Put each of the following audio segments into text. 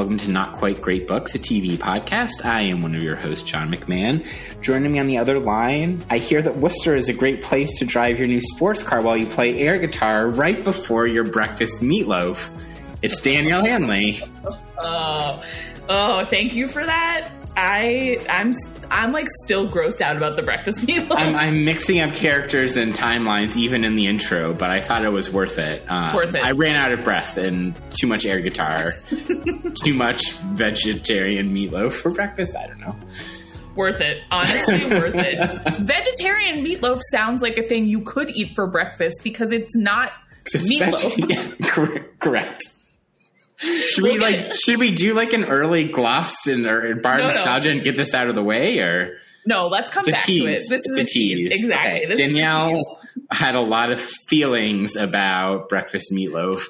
Welcome to Not Quite Great Books, a TV podcast. I am one of your hosts, John McMahon. Joining me on the other line, I hear that Worcester is a great place to drive your new sports car while you play air guitar right before your breakfast meatloaf. It's Danielle Hanley. Oh, oh, thank you for that. I, I'm, I'm like still grossed out about the breakfast meatloaf. I'm, I'm mixing up characters and timelines even in the intro, but I thought it was worth it. Um, Worth it. I ran out of breath and too much air guitar, too much vegetarian meatloaf for breakfast. I don't know. worth it, honestly, worth it. Vegetarian meatloaf sounds like a thing you could eat for breakfast because it's not meatloaf. Especially- yeah, cor- correct. Should we like? Should we do like an early gloss and or bar No, no. and get this out of the way, or No, let's come back to it. tease? This it's is a tease. Exactly. Okay. This is a tease. Danielle had a lot of feelings about breakfast meatloaf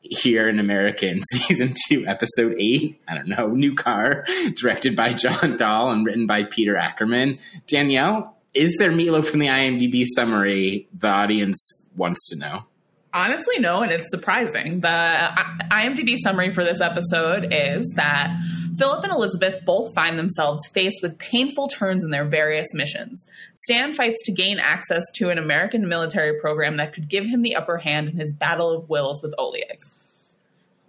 here in America in season two, episode eight. I don't know, new car, directed by John Dahl and written by Peter Ackerman. Danielle, is there meatloaf from the IMDb summary? The audience wants to know. Honestly, no, and it's surprising. The IMDb summary for this episode is that Philip and Elizabeth both find themselves faced with painful turns in their various missions. Stan fights to gain access to an American military program that could give him the upper hand in his battle of wills with Oleg.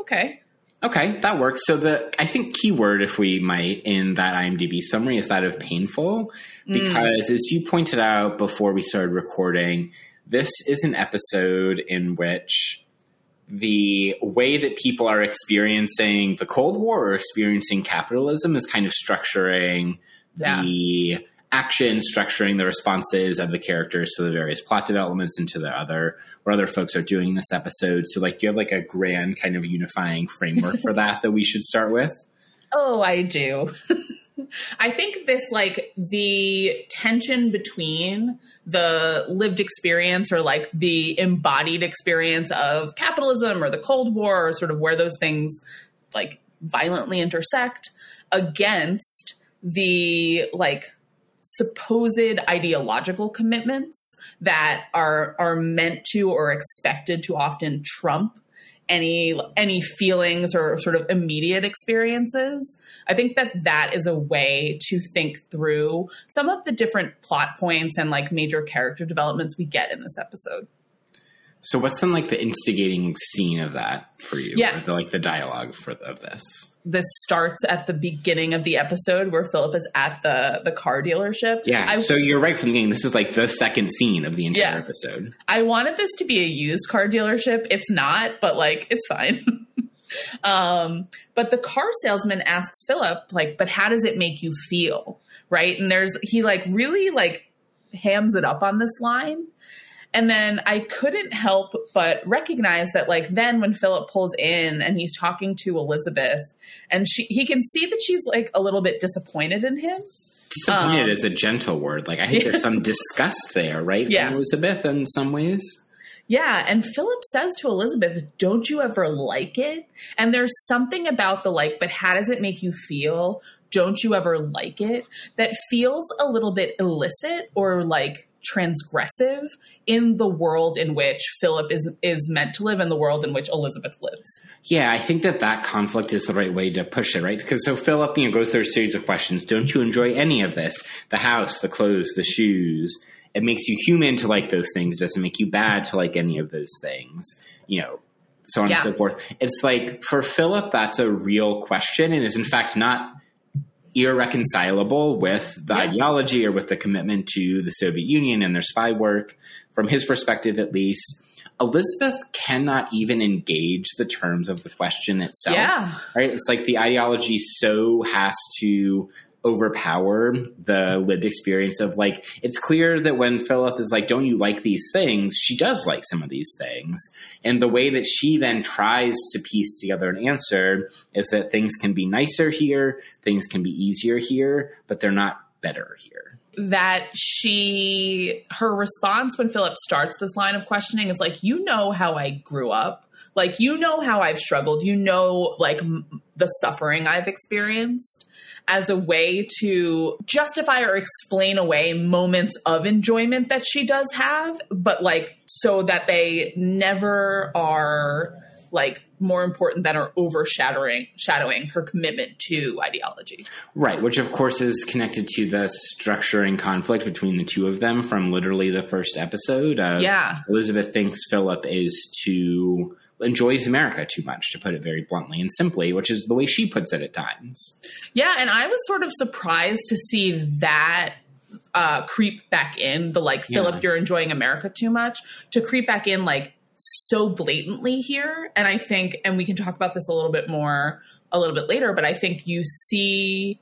Okay. Okay, that works. So the I think keyword, if we might, in that IMDb summary is that of painful, hmm. because as you pointed out before we started recording, this is an episode in which the way that people are experiencing the Cold War or experiencing capitalism is kind of structuring Yeah. the action, structuring the responses of the characters to the various plot developments and to the other what other folks are doing in this episode. So like do you have like a grand kind of unifying framework for that that we should start with? Oh, I do. I think this, like, the tension between the lived experience or like the embodied experience of capitalism or the Cold War or sort of where those things like violently intersect against the like supposed ideological commitments that are are meant to or expected to often trump any any feelings or sort of immediate experiences. I think that that is a way to think through some of the different plot points and like major character developments we get in this episode So what's like the instigating scene of that for you? Yeah. The, like the dialogue for of this. this starts at the beginning of the episode where philip is at the the car dealership Yeah. i, so you're right from the beginning. This is like the second scene of the entire Yeah. episode. I wanted this to be a used car dealership it's not but like it's fine um but the car salesman asks philip like but how does it make you feel right and there's he like really like hams it up on this line and then I couldn't help but recognize that, like, then when Philip pulls in and he's talking to Elizabeth, and she he can see that she's like a little bit disappointed in him. Disappointed Um, is a gentle word. Like I think there's some disgust there, right? Yeah. Elizabeth in some ways. Yeah, and Philip says to Elizabeth, "Don't you ever like it?" And there's something about the like, but how does it make you feel? Don't you ever like it? That feels a little bit illicit or like transgressive in the world in which Philip is is meant to live and the world in which Elizabeth lives. Yeah, I think that that conflict is the right way to push it, right? Because so Philip, you know, goes through a series of questions. Don't you enjoy any of this? The house, the clothes, the shoes. It makes you human to like those things. It doesn't make you bad to like any of those things. You know, so on Yeah. and so forth. It's like for Philip, that's a real question, and is in fact not irreconcilable with the Yeah. ideology or with the commitment to the Soviet Union and their spy work, from his perspective at least. Elizabeth cannot even engage the terms of the question itself. Yeah. Right? It's like the ideology so has to overpower the lived experience of like it's clear that when Philip is like don't you like these things? she does like some of these things. And the way that she then tries to piece together an answer is that things can be nicer here things can be easier here but they're not better here. That she her response when Philip starts this line of questioning is like you know how I grew up. Like you know how I've struggled. You know like m- the suffering I've experienced as a way to justify or explain away moments of enjoyment that she does have but like so that they never are like more important than or overshadowing shadowing her commitment to ideology. Right, which of course is connected to the structuring conflict between the two of them from literally the first episode. Of Yeah. Elizabeth thinks Philip is too enjoys America too much, to put it very bluntly and simply, which is the way she puts it at times. Yeah, and I was sort of surprised to see that uh, creep back in the like Yeah. Philip, you're enjoying America too much to creep back in like so blatantly here. And I think, and we can talk about this a little bit more a little bit later, but I think you see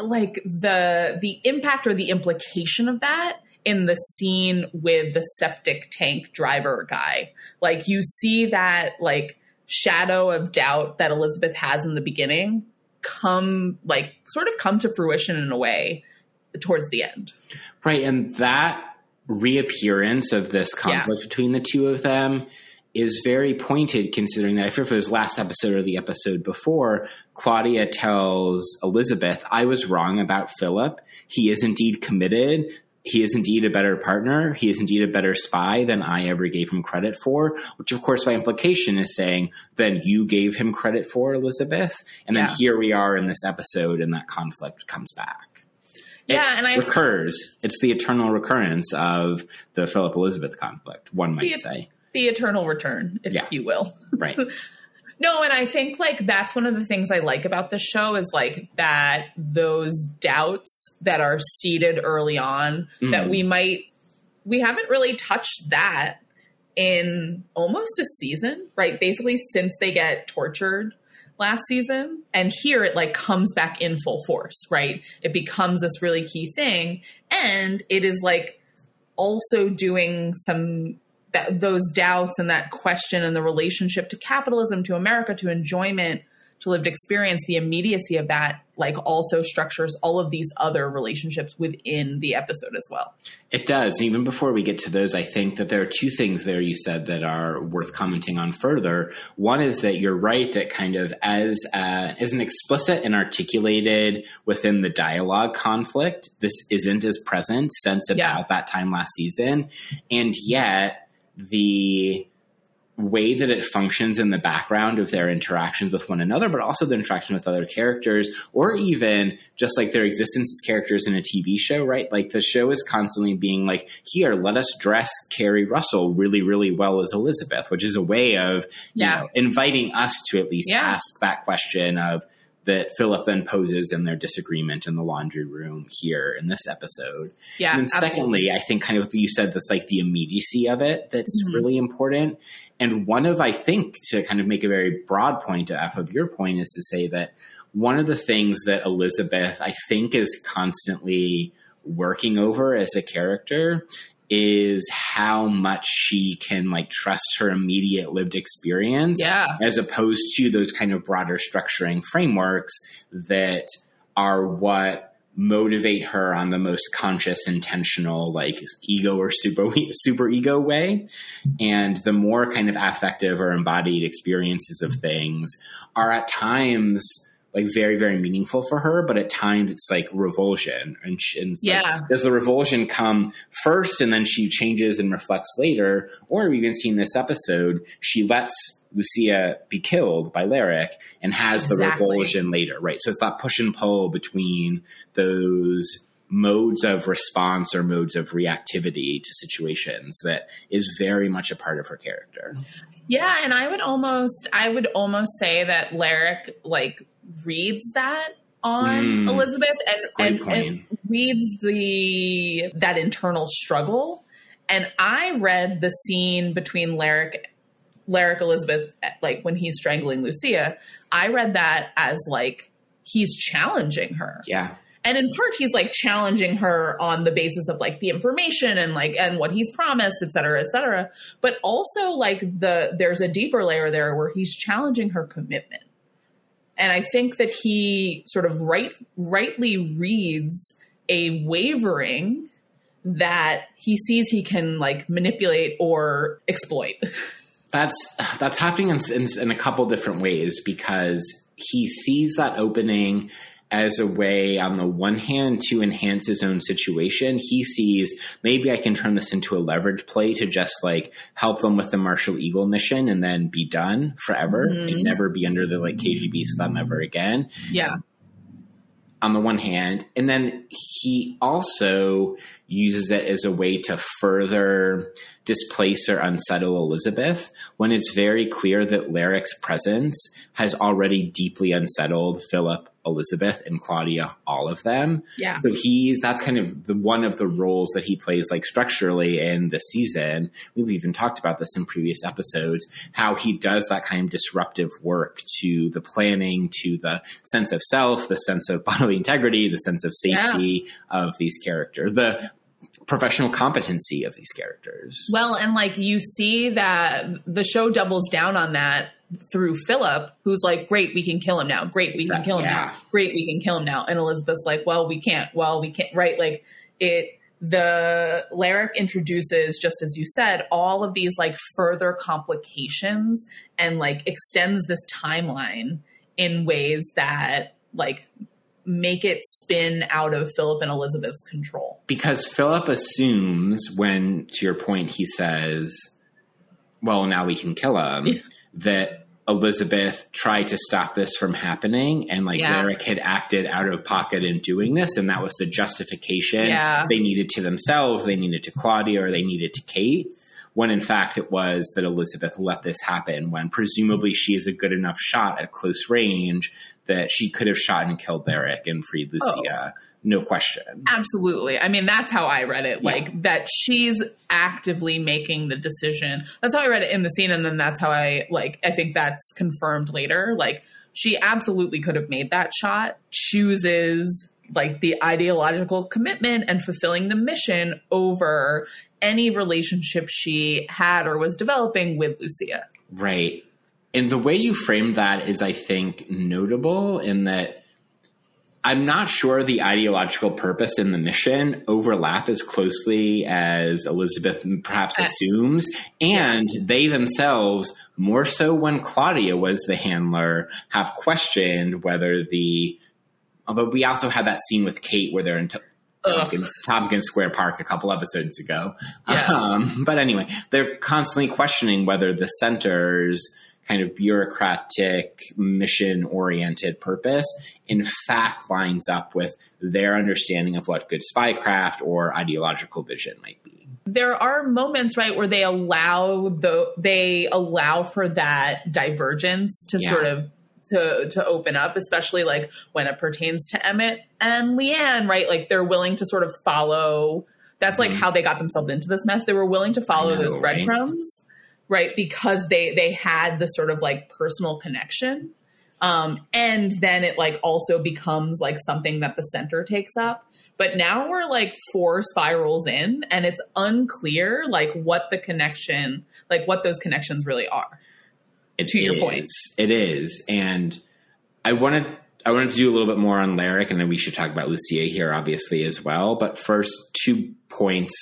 like the the impact or the implication of that in the scene with the septic tank driver guy. Like you see that like shadow of doubt that Elizabeth has in the beginning come like sort of come to fruition in a way towards the end. Right, and that reappearance of this conflict between the two of them is very pointed considering that I if it was last episode or the episode before, Claudia tells Elizabeth, I was wrong about Philip. He is indeed committed. He is indeed a better partner. He is indeed a better spy than I ever gave him credit for, which of course by implication is saying then you gave him credit for Elizabeth. And then Yeah. here we are in this episode and that conflict comes back. Yeah, It and I recurs. It's the eternal recurrence of the Philip Elizabeth conflict, one might The- say. the eternal return, if Yeah. you will. Right. No, and I think like that's one of the things I like about the show is like that those doubts that are seeded early on that Mhm. we might we haven't really touched that in almost a season, right? Basically since they get tortured last season and here it like comes back in full force, right? It becomes this really key thing and it is like also doing some that those doubts and that question and the relationship to capitalism, to America, to enjoyment, to lived experience, the immediacy of that, like also structures all of these other relationships within the episode as well. It does. Even before we get to those, I think that there are two things there you said that are worth commenting on further. One is that you're right that kind of as uh, as an explicit and articulated within the dialogue conflict, this isn't as present since about Yeah. that time last season, and yet the way that it functions in the background of their interactions with one another, but also their interaction with other characters, or even just like their existence as characters in a TV show, right? Like the show is constantly being like, here, let us dress Keri Russell really, really well as Elizabeth, which is a way of you Yeah. know, inviting us to at least Yeah. ask that question of that Philip then poses in their disagreement in the laundry room here in this episode. Yeah. And then absolutely. secondly, I think kind of what you said that's like the immediacy of it that's Mhm. really important. And one of I think to kind of make a very broad point off of your point is to say that one of the things that Elizabeth I think is constantly working over as a character is how much she can like trust her immediate lived experience Yeah. as opposed to those kind of broader structuring frameworks that are what motivate her on the most conscious intentional like ego or super super ego way and the more kind of affective or embodied experiences of things are at times like very very meaningful for her but at times it's like revulsion and, sh- and it's like, does the revulsion come first and then she changes and reflects later? Or we've even seen this episode she lets lucia be killed by Larrick and has the revulsion later right? So it's that push and pull between those modes of response or modes of reactivity to situations that is very much a part of her character Yeah, and I would almost I would almost say that Larrick like reads that on Mm. Elizabeth and and, and reads the that internal struggle. And I read the scene between Larrick Larrick Elizabeth like when he's strangling Lucia. I read that as like he's challenging her yeah and in part he's like challenging her on the basis of like the information and like and what he's promised et cetera et cetera. But also like the there's a deeper layer there where he's challenging her commitment. And i think that he sort of right rightly reads a wavering that he sees he can like manipulate or exploit. That's that's happening in, in, in a couple different ways because he sees that opening as a way, on the one hand, to enhance his own situation. He sees maybe I can turn this into a leverage play to just like help them with the Martial Eagle mission and then be done forever Mhm. and never be under the like KGB's thumb ever again Yeah. on the one hand, and then he also uses it as a way to further displace or unsettle Elizabeth when it's very clear that Larrick's presence has already deeply unsettled Philip, Elizabeth, and Claudia, all of them. Yeah. So he's that's kind of the one of the roles that he plays like structurally in the season. We've even talked about this in previous episodes, how he does that kind of disruptive work to the planning, to the sense of self, the sense of bodily integrity, the sense of safety of these characters, the professional competency of these characters. Well, and like you see that the show doubles down on that through Philip, who's like, "Great, we can kill him now. Great, we can kill him Yeah. now. Great, we can kill him now." And Elizabeth's like, "Well, we can't. Well, we can't." Right? Like it. The Larrick introduces, just as you said, all of these like further complications and like extends this timeline in ways that like make it spin out of Philip and Elizabeth's control. because Philip assumes when, to your point, he says, "Well, now we can kill him," Yeah. that Elizabeth tried to stop this from happening, and like Yeah. Derek had acted out of pocket in doing this, and that was the justification Yeah. they needed to themselves, they needed to Claudia, or they needed to Kate. When in fact it was that Elizabeth let this happen when presumably she is a good enough shot at close range that she could have shot and killed Derek and freed oh. Lucia. No question. Absolutely. I mean, that's how I read it. Yeah. Like that she's actively making the decision. That's how I read it in the scene, and then that's how I like. I think that's confirmed later. Like she absolutely could have made that shot. Chooses like the ideological commitment and fulfilling the mission over any relationship she had or was developing with Lucia. Right. And the way you framed that is, I think, notable in that I'm not sure the ideological purpose and the mission overlap as closely as Elizabeth perhaps Uh, assumes. And they themselves, more so when Claudia was the handler, have questioned whether the. Although we also had that scene with Kate where they're in. T- Tompkins, Tompkins Square Park a couple episodes ago. Yeah. Um, but anyway, they're constantly questioning whether the center's kind of bureaucratic, mission oriented purpose in fact lines up with their understanding of what good spycraft or ideological vision might be. there are moments right where they allow the they allow for that divergence to Yeah. sort of to to open up especially like when it pertains to Emmett and Leanne right? Like they're willing to sort of follow that's like Mhm. how they got themselves into this mess. They were willing to follow know, those right? breadcrumbs right? Because they they had the sort of like personal connection. Um and then it like also becomes like something that the center takes up. But now we're like four spirals in and it's unclear like what the connection like what those connections really are to your point is. It is. And I wanted I wanted to do a little bit more on Larrick, and then we should talk about Lucia here, obviously, as well. But first, two points,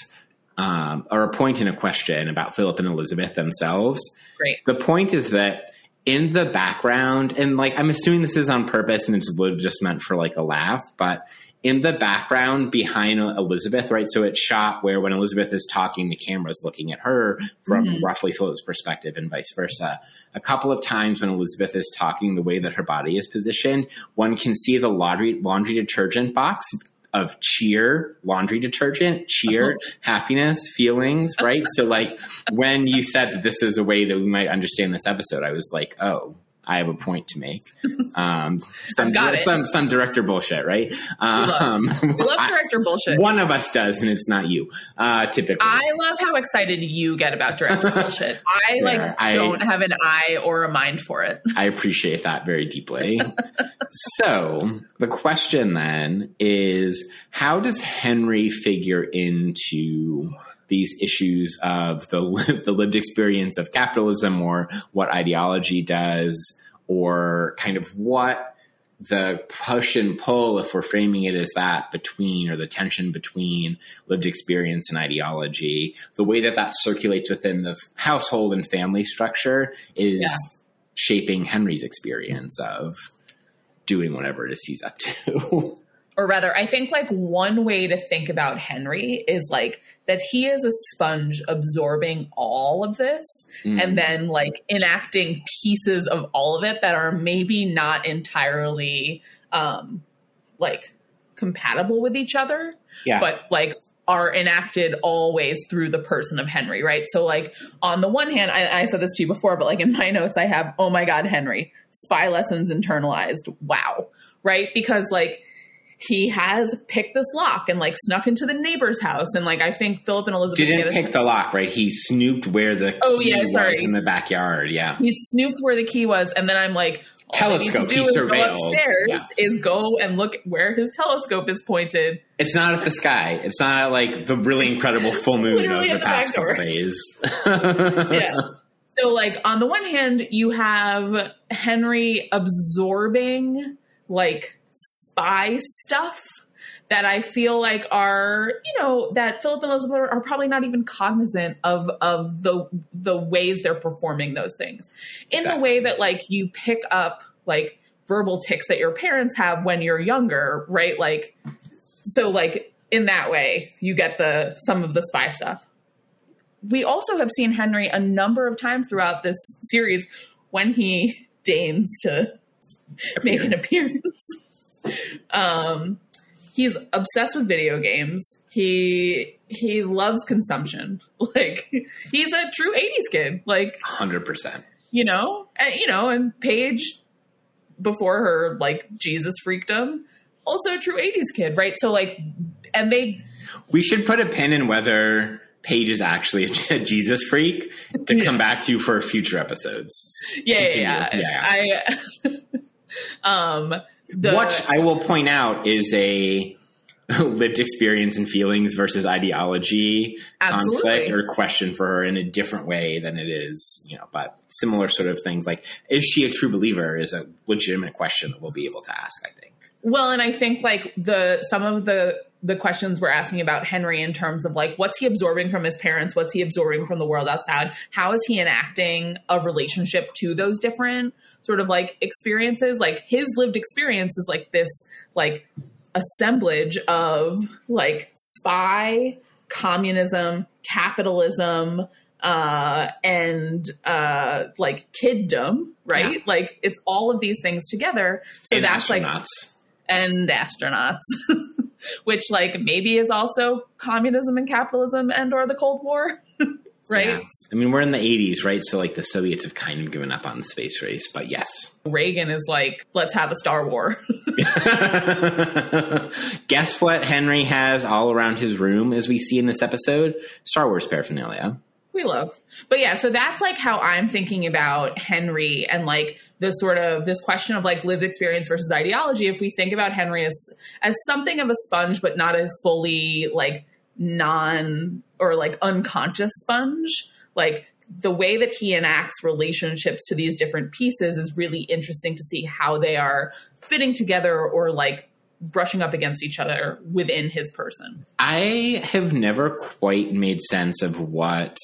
um, or a point and a question about Philip and Elizabeth themselves. great The point is that in the background, and like I'm assuming this is on purpose and it's just meant for like a laugh, but in the background behind Elizabeth, right? So it's shot where when Elizabeth is talking, the camera's looking at her from Mhm. roughly Philip's perspective and vice versa. A couple of times when Elizabeth is talking, the way that her body is positioned, one can see the laundry laundry detergent box of cheer laundry detergent cheer happiness feelings right so like when you said that this is a way that we might understand this episode i was like oh I have a point to make. Um, some, some some director bullshit, right? Um, we love I- director bullshit one of us does, and it's not you. Uh, typically, I love how excited you get about director bullshit. I Yeah, like I- don't have an eye or a mind for it. I appreciate that very deeply. so the question then is how does Henry figure into these issues of the the lived experience of capitalism or what ideology does or kind of what the push and pull if we're framing it as that between or the tension between lived experience and ideology the way that that circulates within the household and family structure is Yeah. shaping henry's experience of doing whatever it is he's up to. or rather, I think like one way to think about Henry is like that he is a sponge absorbing all of this Mm. and then like enacting pieces of all of it that are maybe not entirely um like compatible with each other yeah. but like are enacted always through the person of Henry, right? So, like, on the one hand, I, I said this to you before, but like in my notes, I have, oh my God, Henry, spy lessons internalized. Wow. Right? Because, like, he has picked this lock and like snuck into the neighbor's house. And like, I think Philip and Elizabeth didn't pick the lock, right? He snooped where the oh, key Oh, yeah, was sorry. in the backyard. Yeah. he snooped where the key was. And then I'm like, all Telescope, to he do is go surveilled. upstairs, Yeah. is go and look where his telescope is pointed. It's not at the sky. It's not at, like the really incredible full moon of the the past couple days. yeah. So, like, on the one hand, you have Henry absorbing like spy stuff that I feel like are, you know, that Philip and Elizabeth are probably not even cognizant of of the the ways they're performing those things. In Exactly. the way that like you pick up like verbal tics that your parents have when you're younger, right? Like so like in that way, you get the some of the spy stuff we also have seen Henry a number of times throughout this series when he deigns to make an appearance. Um, he's obsessed with video games. He he loves consumption. Like he's a true '80s kid. Like Hundred percent. you know, and, you know, and Paige before her like Jesus freakdom, also a true '80s kid, right? So like, and they We should put a pin in whether Paige is actually a Jesus freak to Yeah. come back to you for future episodes. yeah, Continue. yeah, yeah. I um the What I will point out is a lived experience and feelings versus ideology conflict or question for her in a different way than it is, you know, but similar sort of things like is she a true believer is a legitimate question that we'll be able to ask, I think. Well, and I think like the some of the the questions we're asking about Henry in terms of like what's he absorbing from his parents, what's he absorbing from the world outside, how is he enacting a relationship to those different sort of like experiences? Like his lived experience is like this like assemblage of like spy, communism, capitalism, uh, and uh, like kiddom, right? Like it's all of these things together. So And that's like astronauts. And astronauts which like maybe is also communism and capitalism and or the cold war right Yeah. I mean, we're in the 80s, right? So, like, the Soviets have kind of given up on the space race, but yes. reagan is like let's have a star war Guess what Henry has all around his room, as we see in this episode? Star Wars paraphernalia. We love. But yeah so that's like how i'm thinking about henry and like the sort of this question of like lived experience versus ideology. If we think about henry as as something of a sponge but not a fully like non or like unconscious sponge like the way that he enacts relationships to these different pieces is really interesting to see how they are fitting together or like brushing up against each other within his person. I have never quite made sense of what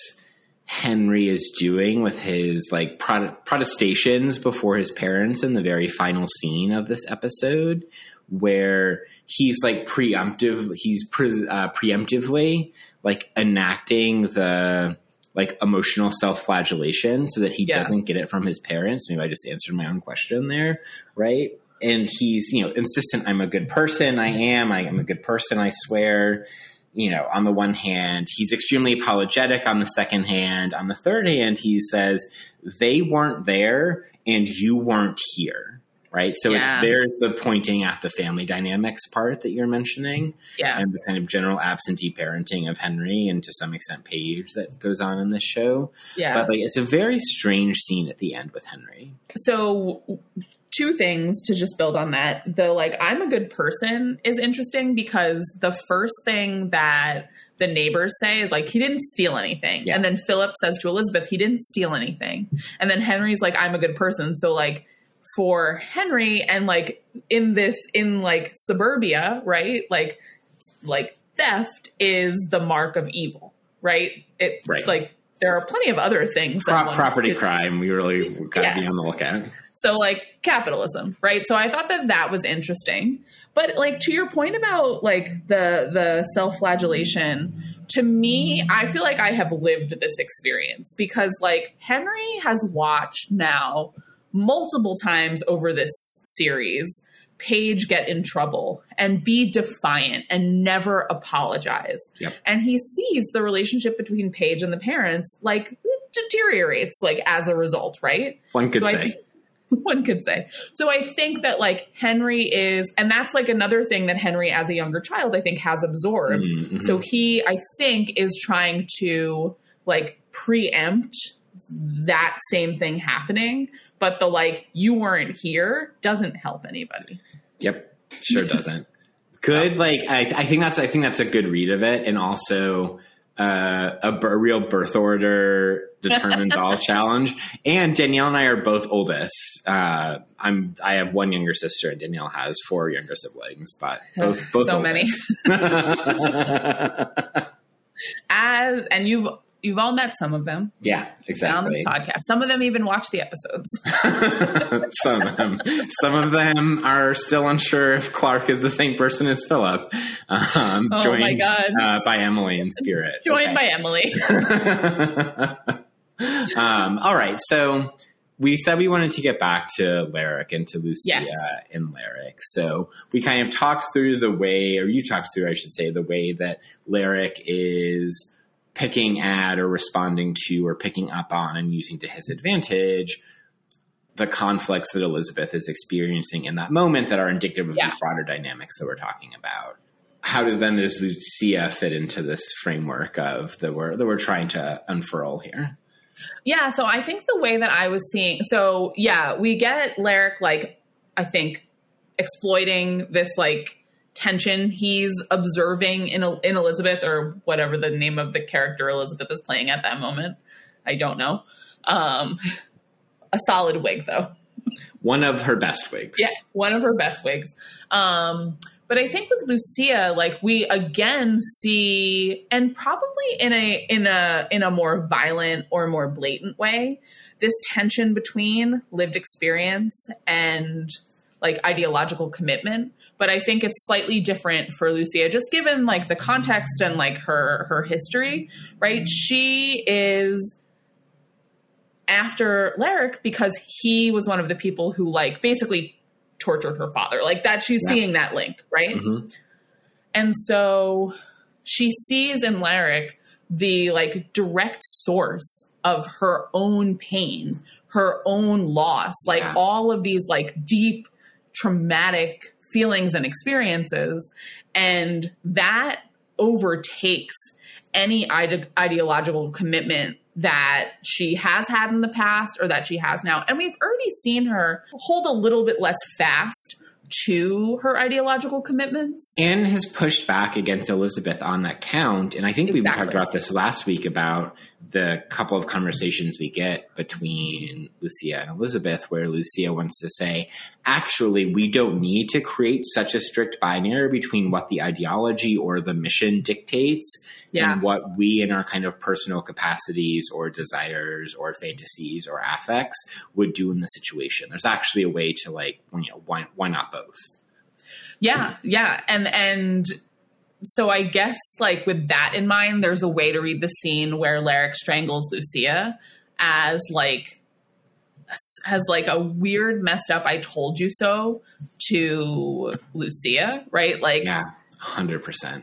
Henry is doing with his like prot- protestations before his parents in the very final scene of this episode, where he's like preemptive, he's pre- uh, preemptively like enacting the like emotional self-flagellation so that he Yeah. doesn't get it from his parents. Maybe I just answered my own question there, right? And he's you know insistent. I'm a good person. I am. I am a good person. I swear you know, on the one hand, he's extremely apologetic. On the second hand, on the third hand, he says they weren't there and you weren't here, right? So Yeah. it's, there's the pointing at the family dynamics part that you're mentioning, yeah and the kind of general absentee parenting of Henry and to some extent Paige that goes on in this show. yeah But like, it's a very strange scene at the end with Henry. so two things to just build on that the like i'm a good person is interesting because the first thing that the neighbors say is like he didn't steal anything Yeah. and then philip says to elizabeth he didn't steal anything and then henry's like i'm a good person so like for henry and like in this in like suburbia right like like theft is the mark of evil right it Right. like there are plenty of other things. Pro- property could, crime. We really got to yeah. be on the lookout. So, like capitalism, right? So, I thought that that was interesting. But, like to your point about like the the self flagellation, to me, I feel like I have lived this experience because, like, Henry has watched now multiple times over this series Paige get in trouble and be defiant and never apologize. Yep. And he sees the relationship between Paige and the parents like deteriorates like as a result, right? One could so say. one could say. So I think that like Henry is, and that's like another thing that Henry as a younger child, I think has absorbed. Mm-hmm. So he, I think, is trying to like preempt that same thing happening but the like you weren't here doesn't help anybody. Yep, sure doesn't. Good, like I, I, think that's I think that's a good read of it, and also uh, a, a real birth order determines all challenge. And Danielle and I are both oldest. Uh, I'm I have one younger sister, and Danielle has four younger siblings, but both both so oldest. many. As and you've you've all met some of them. Yeah, exactly. On this podcast, some of them even watch the episodes. some of them, some of them are still unsure if Clark is the same person as Philip. Um, oh joined, my god! Uh, by Emily in spirit. Joined okay. by Emily. um, all right, so we said we wanted to get back to Larrick and to Lucia yes. and Larrick. So we kind of talked through the way, or you talked through, I should say, the way that Larrick is picking at or responding to or picking up on and using to his advantage the conflicts that Elizabeth is experiencing in that moment that are indicative of yeah. these broader dynamics that we're talking about. How does then does Lucia fit into this framework of that we're that we're trying to unfurl here? Yeah, so I think the way that I was seeing so yeah, we get Larrick like I think exploiting this like tension he's observing in in Elizabeth or whatever the name of the character Elizabeth is playing at that moment. I don't know. Um, a solid wig though. One of her best wigs. Yeah, one of her best wigs. Um, but I think with Lucia, like we again see, and probably in a in a in a more violent or more blatant way, this tension between lived experience and like ideological commitment but i think it's slightly different for lucia just given like the context and like her her history right she is after Larrick because he was one of the people who like basically tortured her father like that she's yeah. seeing that link right mm-hmm. and so she sees in Larrick the like direct source of her own pain her own loss like yeah. all of these like deep traumatic feelings and experiences. And that overtakes any ide- ideological commitment that she has had in the past or that she has now. And we've already seen her hold a little bit less fast to her ideological commitments. And has pushed back against Elizabeth on that count. And I think exactly. we talked about this last week about the couple of conversations we get between Lucia and Elizabeth, where Lucia wants to say, actually, we don't need to create such a strict binary between what the ideology or the mission dictates yeah. and what we in our kind of personal capacities or desires or fantasies or affects would do in the situation. There's actually a way to like, you know, why, why not both? Yeah, yeah. And, and, so I guess like with that in mind, there's a way to read the scene where Larrick strangles Lucia as like has like a weird messed up I told you so to Lucia, right? Like Yeah, 100%.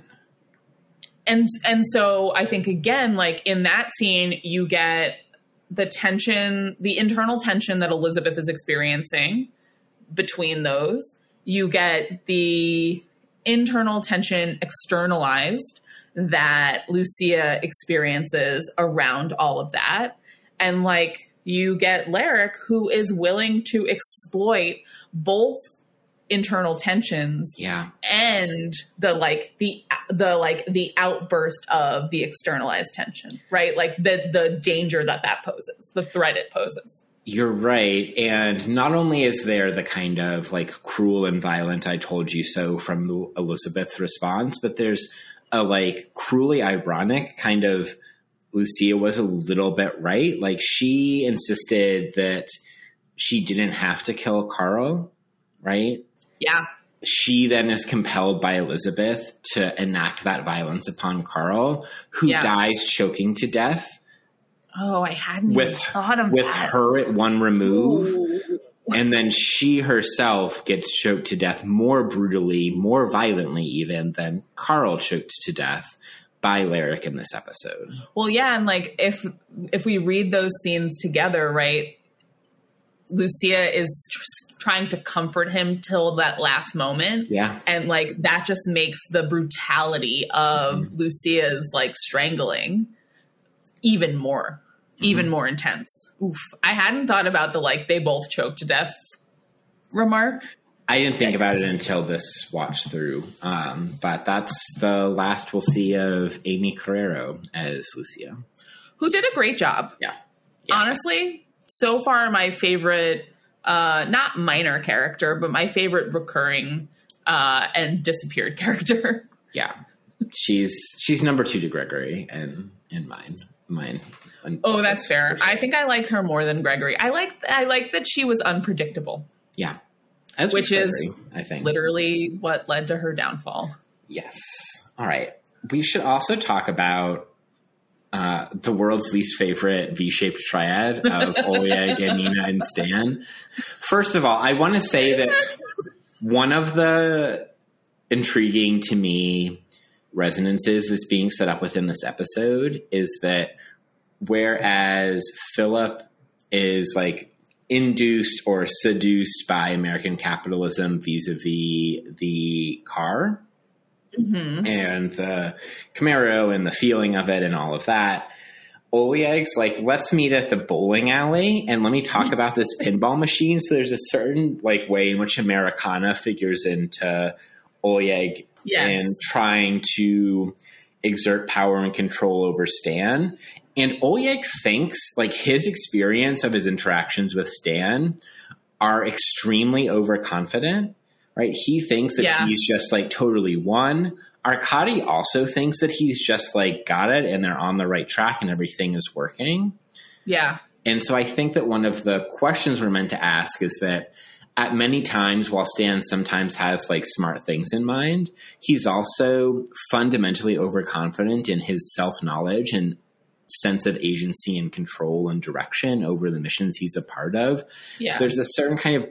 And and so I think again like in that scene you get the tension, the internal tension that Elizabeth is experiencing between those. You get the internal tension externalized that Lucia experiences around all of that. And like you get Larrick, who is willing to exploit both internal tensions yeah and the like the the like the outburst of the externalized tension right like the the danger that that poses the threat it poses you're right. And not only is there the kind of like cruel and violent I told you so from the Elizabeth response, but there's a like cruelly ironic kind of Lucia was a little bit right. Like she insisted that she didn't have to kill Carl, right? Yeah. She then is compelled by Elizabeth to enact that violence upon Carl, who Yeah. dies choking to death Oh, I hadn't With- thought of with that. her at one remove. Ooh. And then she herself gets choked to death more brutally, more violently, even than Carl choked to death by Larrick in this episode. Well, yeah, and like if if we read those scenes together, right? Lucia is tr- trying to comfort him till that last moment. Yeah. And like that just makes the brutality of Mm-hmm. Lucia's like strangling even more, Mm-hmm. even more intense. Oof. I hadn't thought about the like they both choked to death remark. I didn't think about it until this watch through. Um, but that's the last we'll see of Amy Carrero as Lucia. Who did a great job. Yeah. Yeah. honestly so far my favorite uh not minor character but my favorite recurring uh and disappeared character Yeah. She's she's number two to Gregory and in mine. Mine. oh that's fair i think i like her more than gregory i like i like that she was unpredictable Yeah. As Which was is I think. literally what led to her downfall Yes. All right. We should also talk about uh, the world's least favorite V-shaped triad of Oleg, Nina, and Stan. First of all, I want to say that one of the intriguing to me resonances that's being set up within this episode is that whereas Philip is like induced or seduced by American capitalism vis-a-vis the car, mm-hmm. and the Camaro and the feeling of it and all of that. Oleg's like, let's meet at the bowling alley and let me talk about this pinball machine. So there's a certain like way in which Americana figures into Oleg Yes. and trying to exert power and control over Stan. And Oleg thinks like his experience of his interactions with Stan are extremely overconfident, right? He thinks that Yeah. he's just like totally won. Arkady also thinks that he's just like got it and they're on the right track and everything is working. yeah And so I think that one of the questions we're meant to ask is that at many times, while Stan sometimes has like smart things in mind, he's also fundamentally overconfident in his self knowledge and sense of agency and control and direction over the missions he's a part of. yeah So there's a certain kind of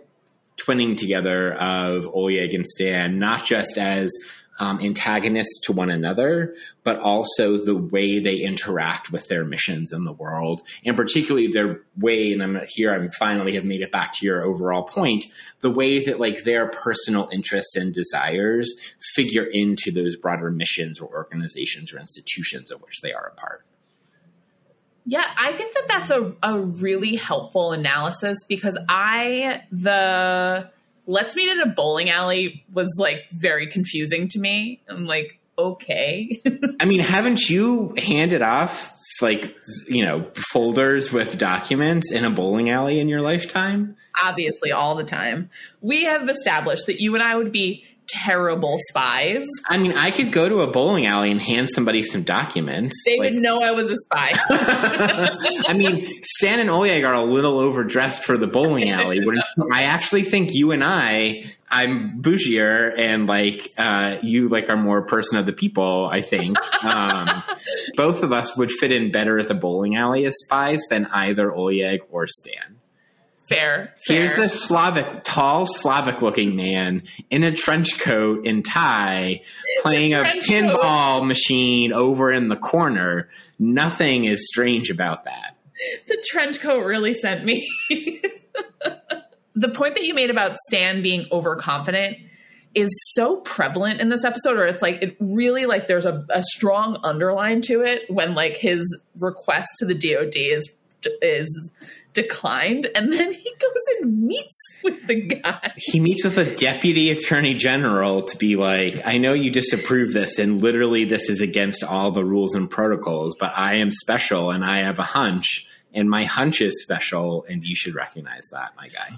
twinning together of Oleg and Stan, not just as um, antagonists to one another, but also the way they interact with their missions in the world, and particularly their way. And I'm here. I'm finally have made it back to your overall point. The way that like their personal interests and desires figure into those broader missions or organizations or institutions of which they are a part. Yeah, I think that that's a, a really helpful analysis because I, the let's meet at a bowling alley was like very confusing to me. I'm like, okay. I mean, haven't you handed off like you know folders with documents in a bowling alley in your lifetime? Obviously, all the time. We have established that you and I would be terrible spies. I mean, I could go to a bowling alley and hand somebody some documents. They like- would know I was a spy. I mean, Stan and Oleg are a little overdressed for the bowling alley. I actually think you and I, I'm bougier, and like uh, you, like are more person of the people. I think um, both of us would fit in better at the bowling alley as spies than either Oleg or Stan. Fair. Here's this Slavic, tall Slavic-looking man in a trench coat and tie, playing a trench pinball machine over in the corner. Nothing is strange about that. the trench coat really sent me. the point that you made about Stan being overconfident is so prevalent in this episode or it's like it really like there's a, a strong underline to it when like his request to the DOD is is declined and then he goes and meets with the guy. He meets with a deputy attorney general to be like, I know you disapprove this, and literally this is against all the rules and protocols, but I am special and I have a hunch, and my hunch is special, and you should recognize that, my guy.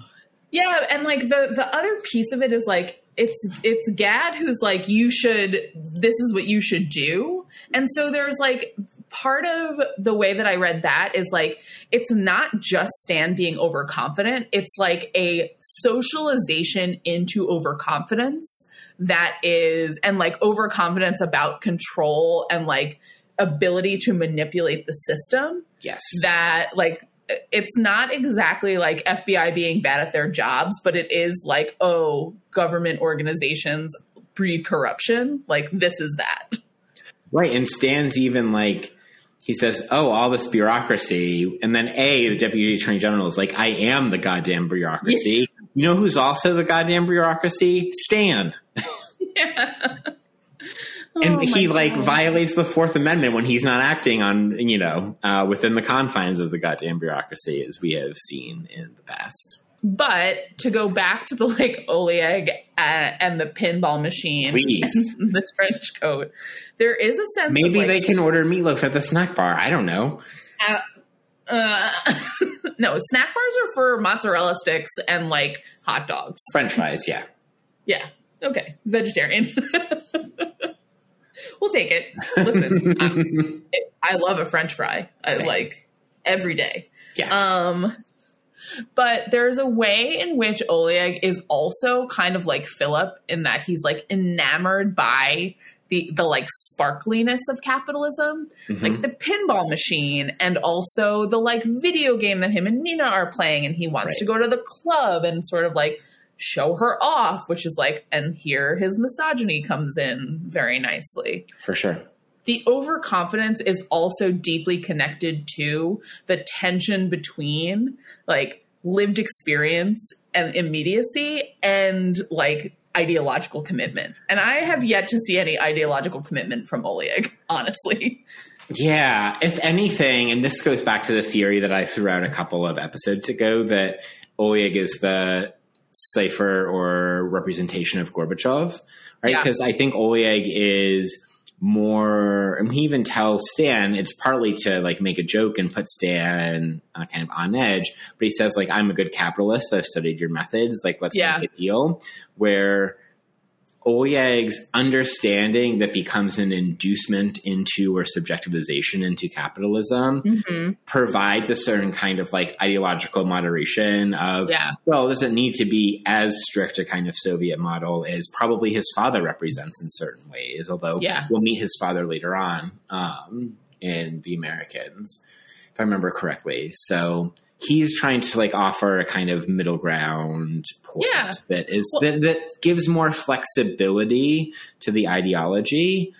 Yeah, and like the the other piece of it is like it's it's Gaad who's like you should this is what you should do. And so there's like part of the way that I read that is like it's not just Stan being overconfident, it's like a socialization into overconfidence that is and like overconfidence about control and like ability to manipulate the system. Yes. That like it's not exactly like FBI being bad at their jobs, but it is like, oh, government organizations breed corruption. Like this is that. Right. And Stan's even like, he says, Oh, all this bureaucracy. And then A, the deputy attorney general is like, I am the goddamn bureaucracy. Yeah. You know who's also the goddamn bureaucracy? Stan. Yeah. and oh he like violates the Fourth Amendment when he's not acting on, you know, uh, within the confines of the goddamn bureaucracy, as we have seen in the past. But to go back to the like Oleg uh, and the pinball machine, please, the trench coat, there is a sense. Maybe like, they can order meatloaf at the snack bar. I don't know. Uh, uh, no, snack bars are for mozzarella sticks and like hot dogs, French fries. Yeah, yeah. Okay, vegetarian. we'll take it. Listen, um, I love a French fry. I like every day. Yeah. Um, but there's a way in which Oleg is also kind of like Philip in that he's like enamored by the the like sparkliness of capitalism, mm-hmm. like the pinball machine, and also the like video game that him and Nina are playing, and he wants right. to go to the club and sort of like show her off, which is like, and here his misogyny comes in very nicely. For sure. The overconfidence is also deeply connected to the tension between like lived experience and immediacy and like ideological commitment. And I have yet to see any ideological commitment from Oleg, honestly. Yeah, if anything, and this goes back to the theory that I threw out a couple of episodes ago that Oleg is the cipher or representation of Gorbachev, right? Because yeah. I think Oleg is more. I mean, he even tells Stan it's partly to like make a joke and put Stan uh, kind of on edge, but he says like I'm a good capitalist. I've studied your methods. Like let's yeah. make a deal. Where Oleg's understanding that becomes an inducement into or subjectivization into capitalism mm-hmm. provides a certain kind of like ideological moderation of, yeah. well, doesn't need to be as strict a kind of Soviet model as probably his father represents in certain ways, although yeah. we'll meet his father later on um, in The Americans, if I remember correctly. So he's trying to like offer a kind of middle ground point yeah. that is well, that, that gives more flexibility to the ideology.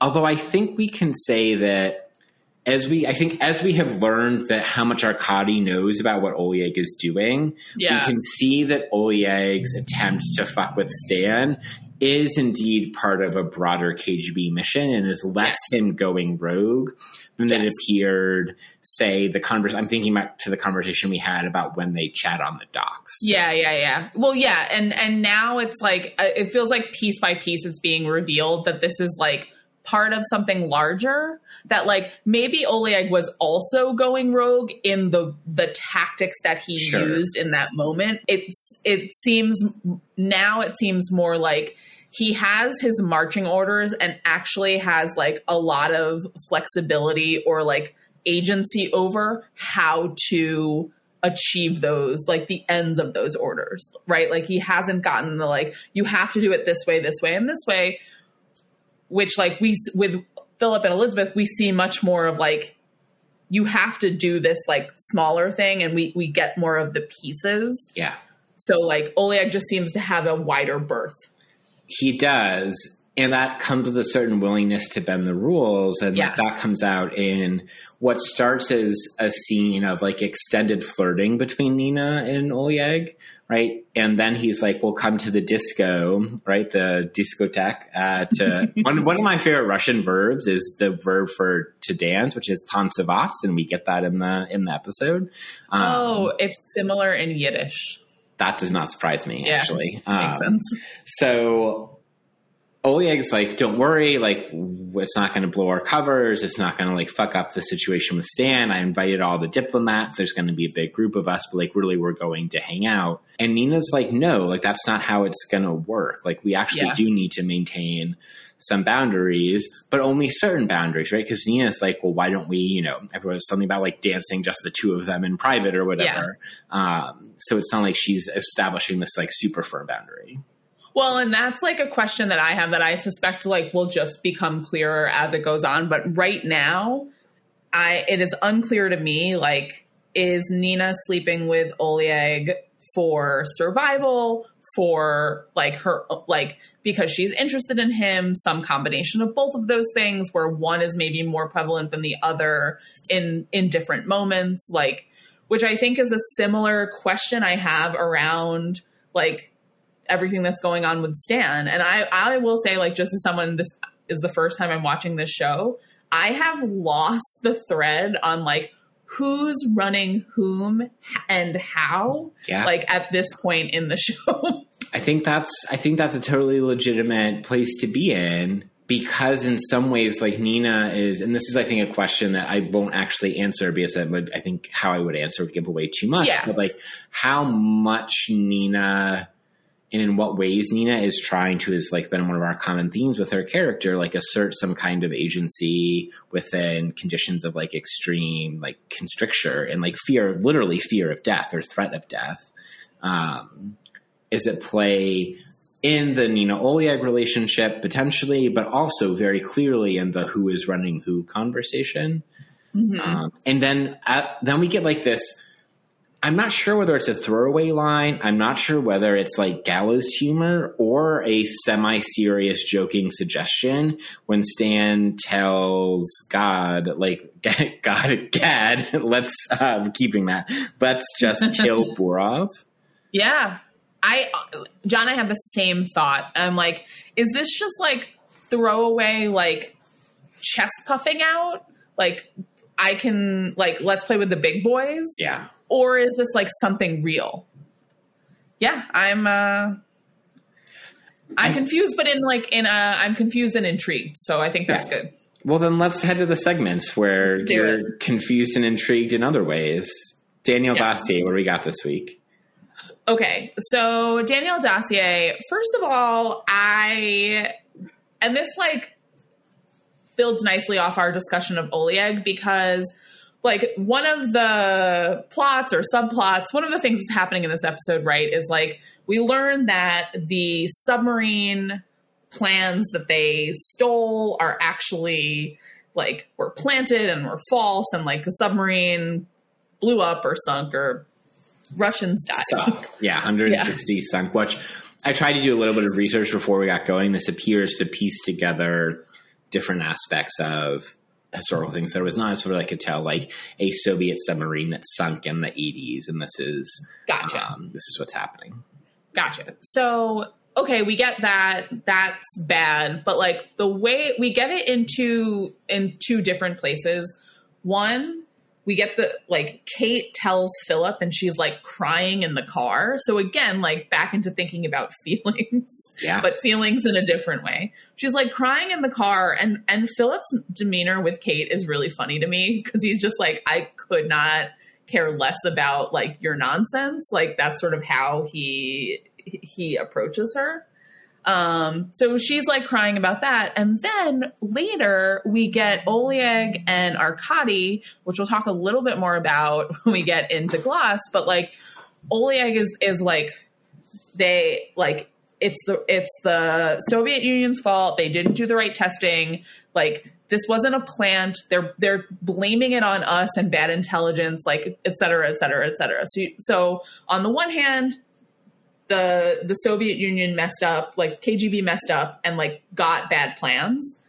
Although I think we can say that as we I think as we have learned that how much Arkady knows about what Oleg is doing, yeah. we can see that Oleg's attempt to fuck with Stan is indeed part of a broader KGB mission and is less yes. him going rogue than yes. it appeared, say, the converse. I'm thinking back to the conversation we had about when they chat on the docks. Yeah, yeah, yeah. Well, yeah, and and now it's like uh, it feels like piece by piece it's being revealed that this is like part of something larger that like maybe Oleg was also going rogue in the the tactics that he sure. used in that moment. It's it seems now it seems more like he has his marching orders and actually has like a lot of flexibility or like agency over how to achieve those like the ends of those orders right like he hasn't gotten the like you have to do it this way this way and this way which like we with philip and elizabeth we see much more of like you have to do this like smaller thing and we we get more of the pieces yeah so like oleg just seems to have a wider berth he does. And that comes with a certain willingness to bend the rules. And yeah. like, that comes out in what starts as a scene of like extended flirting between Nina and Oleg, right? And then he's like, we'll come to the disco, right? The discotheque. Uh, to one, one of my favorite Russian verbs is the verb for to dance, which is tansevats, and we get that in the in the episode. Um, oh, it's similar in Yiddish that does not surprise me yeah, actually um, makes sense so Oleg's like, don't worry, like it's not going to blow our covers. It's not going to like fuck up the situation with Stan. I invited all the diplomats. There's going to be a big group of us, but like really we're going to hang out. And Nina's like, no, like that's not how it's going to work. Like we actually Yeah. do need to maintain some boundaries, but only certain boundaries, right? Because Nina's like, well, why don't we, you know, everyone's something about like dancing just the two of them in private or whatever. Um, so it's not like she's establishing this like super firm boundary. Well, and that's like a question that I have that I suspect like will just become clearer as it goes on. But right now, I it is unclear to me like is Nina sleeping with Oleg for survival, for like her like because she's interested in him, some combination of both of those things where one is maybe more prevalent than the other in in different moments, like which I think is a similar question I have around like everything that's going on with Stan. And I, I will say, like, just as someone, this is the first time I'm watching this show, I have lost the thread on like who's running whom and how, Yeah. like at this point in the show. I think that's I think that's a totally legitimate place to be in because in some ways like Nina is and this is I think a question that I won't actually answer because I would I think how I would answer would give away too much Yeah. but like how much Nina and in what ways Nina is trying to has like been one of our common themes with her character like assert some kind of agency within conditions of like extreme like constricture and like fear literally fear of death or threat of death um is at play in the Nina Oleg relationship potentially, but also very clearly in the who is running who conversation. Um, and then uh, then we get like this. I'm not sure whether it's a throwaway line. I'm not sure whether it's like gallows humor or a semi-serious joking suggestion when Stan tells God, like God, Gaad, let's uh, keeping that. Let's just kill Burov. yeah. I, John, I have the same thought. I'm like, is this just like throwaway, like chest puffing out? Like, I can, like, let's play with the big boys? Yeah. Or is this like something real? Yeah, I'm uh I'm confused, but in like in uh I'm confused and intrigued. So I think that's Yeah. good. Well, then let's head to the segments where Do you're confused and intrigued in other ways. Danielle Yeah. Dossier, what do we got this week? Okay, so Danielle Dossier, first of all, I and this like builds nicely off our discussion of Oleg because like one of the plots or subplots, one of the things that's happening in this episode, right, is like we learn that the submarine plans that they stole are actually like were planted and were false and like the submarine blew up or sunk or Russians died. Sunk. Yeah, 160 sunk, which I tried to do a little bit of research before we got going. This appears to piece together different aspects of historical things. There was not sort of I could tell like a Soviet submarine that sunk in the 80s, and this is Gotcha. um, this is what's happening. Gotcha. So, okay, we get that. That's bad, but like the way we get it into in two different places. One, we get the like Kate tells Philip and she's like crying in the car. So again, like back into thinking about feelings, Yeah. but feelings in a different way. She's like crying in the car and and Philip's demeanor with Kate is really funny to me because he's just like I could not care less about like your nonsense. Like that's sort of how he he approaches her. Um, so she's like crying about that. And then later we get Oleg and Arkady, which we'll talk a little bit more about when we get into Gloss, but like Oleg is is like they like it's the it's the Soviet Union's fault. They didn't do the right testing. Like this wasn't a plant. They're they're blaming it on us and bad intelligence, like et cetera, et cetera, et cetera. So so on the one hand, the the Soviet Union messed up, like KGB messed up and like got bad plans,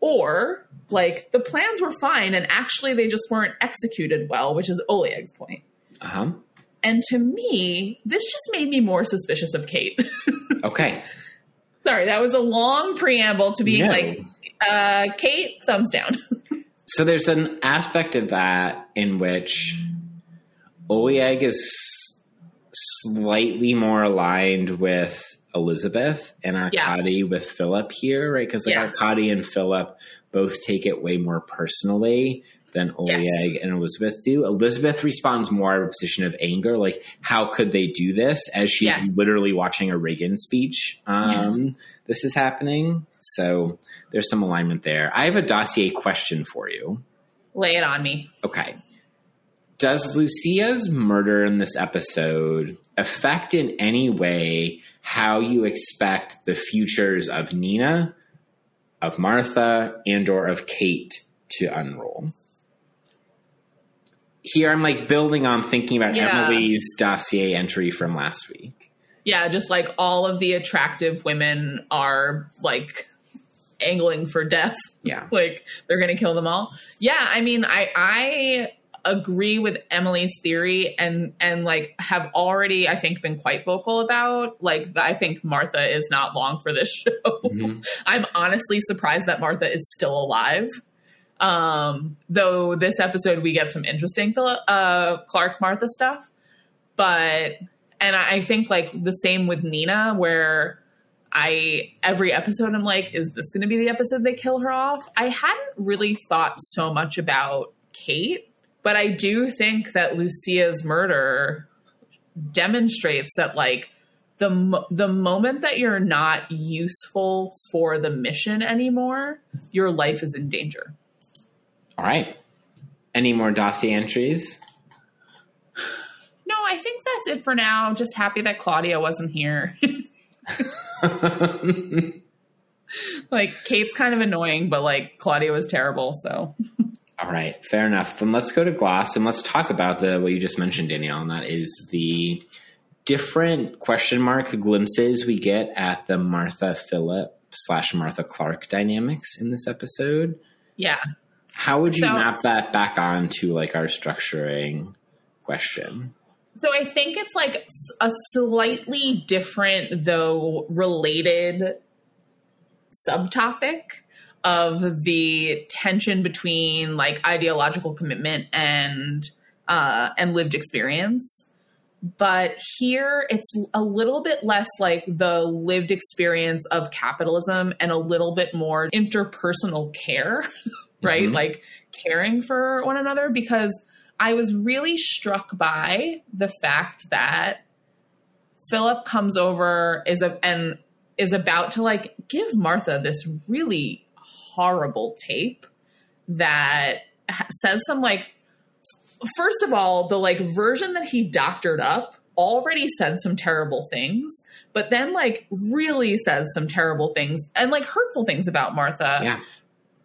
or like the plans were fine and actually they just weren't executed well, which is Oleg's point. Uh huh. And to me, this just made me more suspicious of Kate. Okay. Sorry, that was a long preamble to being No. like, uh, Kate, thumbs down. So there's an aspect of that in which Oleg is slightly more aligned with Elizabeth and Yeah. Arkady with Philip here, right? Because like Yeah. Arkady and Philip both take it way more personally than Oleg Yes. and Elizabeth do. Elizabeth responds more out of a position of anger, like how could they do this? As she's Yes. literally watching a Reagan speech. Um, This is happening, so there's some alignment there. I have a dossier question for you. Lay it on me. Okay. Does Lucia's murder in this episode affect in any way how you expect the futures of Nina, of Martha, and or of Kate to unroll? Here I'm like building on thinking about Yeah. Emily's dossier entry from last week. Yeah, just like all of the attractive women are like angling for death. Yeah. like they're gonna kill them all. Yeah, I mean, I I agree with Emily's theory and and like have already I think been quite vocal about like I think Martha is not long for this show. Mhm. I'm honestly surprised that Martha is still alive. Um, though this episode we get some interesting uh, Clark Martha stuff, but and I I think like the same with Nina, where I every episode I'm like, is this going to be the episode they kill her off? I hadn't really thought so much about Kate, but I do think that Lucia's murder demonstrates that like the the moment that you're not useful for the mission anymore, your life is in danger. All right. Any more dossier entries? No, I think that's it for now. Just happy that Claudia wasn't here. like Kate's kind of annoying, but like Claudia was terrible, so All right, fair enough. Then let's go to Gloss and let's talk about the what you just mentioned, Danielle, and that is the different question mark glimpses we get at the Martha Philip slash Martha Clark dynamics in this episode. yeah. How would you So- map that back on to like our structuring question? So I think it's like a slightly different, though related subtopic of the tension between like ideological commitment and uh, and lived experience. But here it's a little bit less like the lived experience of capitalism and a little bit more interpersonal care, right? Mhm. Like caring for one another because I was really struck by the fact that Philip comes over is a and is about to like give Martha this really horrible tape that says some like first of all the like version that he doctored up already said some terrible things but then like really says some terrible things and like hurtful things about Martha yeah.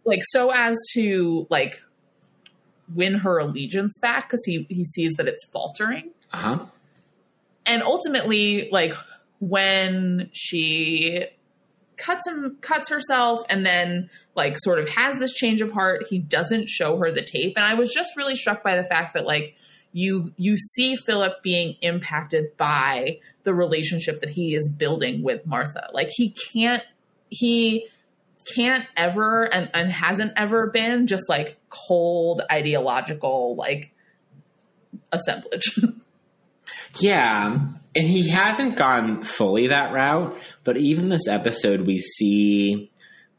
like so as to like win her allegiance back because he he sees that it's faltering Uh huh. and ultimately like when she cuts him cuts herself and then like sort of has this change of heart. He doesn't show her the tape. And i was just really struck by the fact that like you you see philip being impacted by the relationship that he is building with martha. Like he can't he can't ever and, and hasn't ever been just like cold ideological like assemblage Yeah, and he hasn't gone fully that route, but even this episode, we see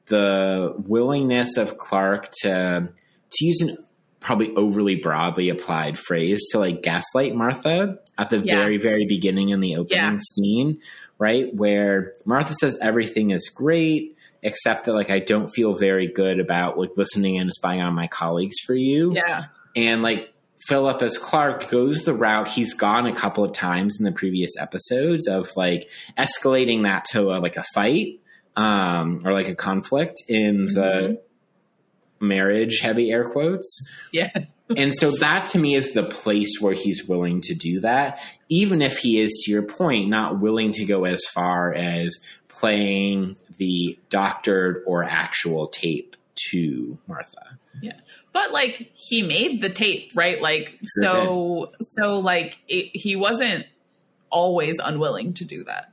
the willingness of Clark to to use an probably overly broadly applied phrase to like gaslight Martha at the Yeah. very very beginning in the opening Yeah. scene, right where Martha says everything is great. Except that, like, I don't feel very good about like listening and spying on my colleagues for you. yeah And like Philip as Clark goes the route he's gone a couple of times in the previous episodes of like escalating that to a, like a fight um, or like a conflict in the marriage, heavy air quotes. yeah And so that to me is the place where he's willing to do that, even if he is, to your point, not willing to go as far as playing the doctored or actual tape to Martha. But like he made the tape right? Like so so like it, he wasn't always unwilling to do that.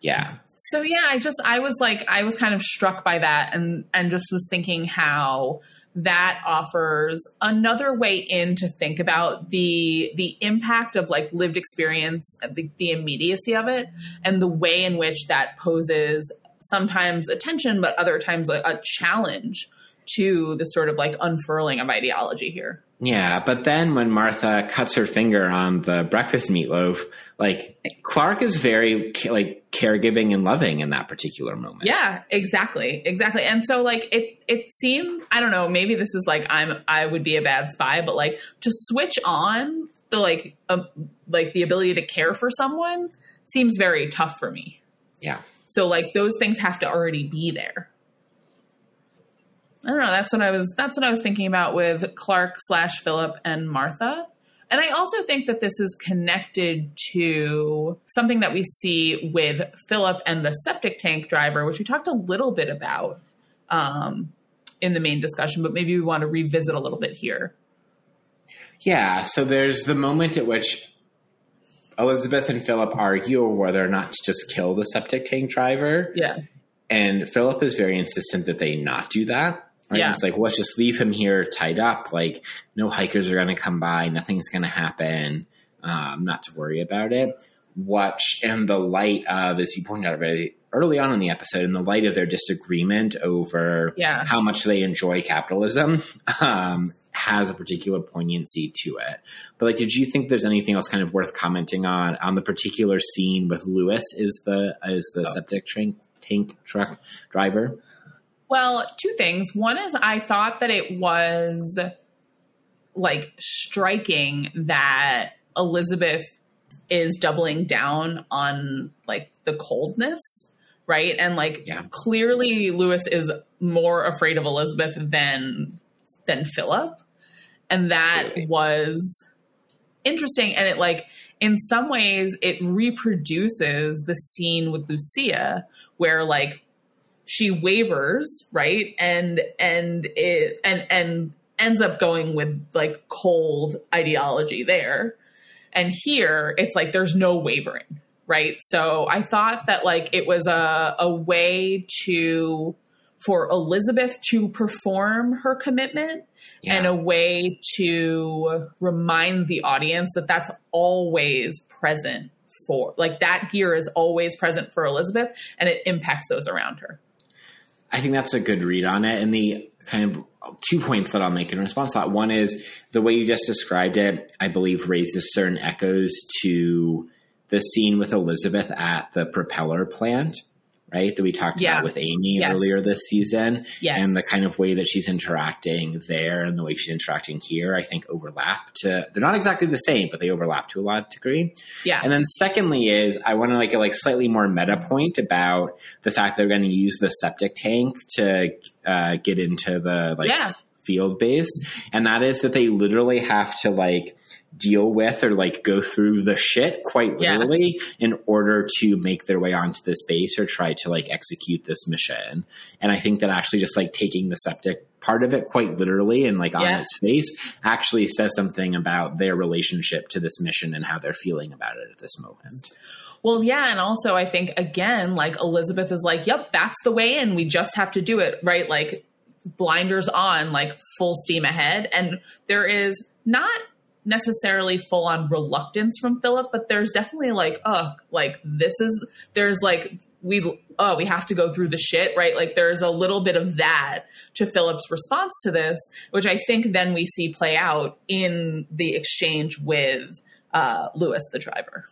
Yeah. So yeah, I just I was like I was kind of struck by that and and just was thinking how that offers another way in to think about the the impact of like lived experience, the, the immediacy of it, and the way in which that poses sometimes a tension, but other times a, a challenge to the sort of like unfurling of ideology here. Yeah, but then when Martha cuts her finger on the breakfast meatloaf, like Clark is very like caregiving and loving in that particular moment. Yeah, exactly, exactly. And so like it it seemed I don't know maybe this is like I'm I would be a bad spy, but like to switch on the like um, like the ability to care for someone seems very tough for me. Yeah. So like those things have to already be there. I don't know. That's what I was. That's what I was thinking about with Clark slash Philip and Martha. And I also think that this is connected to something that we see with Philip and the septic tank driver, which we talked a little bit about um, in the main discussion, but maybe we want to revisit a little bit here. Yeah. So there's the moment at which Elizabeth and Philip argue whether or not to just kill the septic tank driver. Yeah. And Philip is very insistent that they not do that. Right? Yeah. It's like, well, let's just leave him here tied up. Like, no hikers are going to come by. Nothing's going to happen. Um, not to worry about it. Watch in the light of, as you pointed out very early on in the episode, in the light of their disagreement over Yeah. how much they enjoy capitalism, um, has a particular poignancy to it. But like, did you think there's anything else kind of worth commenting on on the particular scene with Lewis? Is the is the septic tank tank truck driver? Well, two things. One is I thought that it was like striking that Elizabeth is doubling down on like the coldness, right? And like Yeah. clearly Lewis is more afraid of Elizabeth than than Philip. And that Clearly. was interesting and it like in some ways it reproduces the scene with Lucia where like she wavers right? And and it and and ends up going with like cold ideology there. And here it's like there's no wavering right? So i thought that like it was a, a way to for elizabeth to perform her commitment Yeah. and a way to remind the audience that that's always present for like that gear is always present for elizabeth and it impacts those around her I think that's a good read on it. And the kind of two points that I'll make in response to that one is the way you just described it, I believe raises certain echoes to the scene with Elizabeth at the propeller plant, right? That we talked Yeah. about with Amy Yes. earlier this season. Yes. And the kind of way that she's interacting there and the way she's interacting here, I think overlap to, they're not exactly the same, but they overlap to a lot of degree. yeah And then secondly is I want to like a like slightly more meta point about the fact that they're going to use the septic tank to uh, get into the like yeah field base, and that is that they literally have to like deal with or like go through the shit quite Yeah. literally in order to make their way onto this base or try to like execute this mission. And I think that actually just like taking the septic part of it quite literally and like on its face actually says something about their relationship to this mission and how they're feeling about it at this moment. Well, yeah, and also I think again, like Elizabeth is like, "Yep, that's the way in. We just have to do it." Right? Like blinders on, like full steam ahead. And there is not necessarily full on reluctance from Philip, but there's definitely like, "Oh, like this is there's like we oh, we have to go through the shit, right? Like there's a little bit of that to Philip's response to this, which I think then we see play out in the exchange with uh, Lewis, the driver.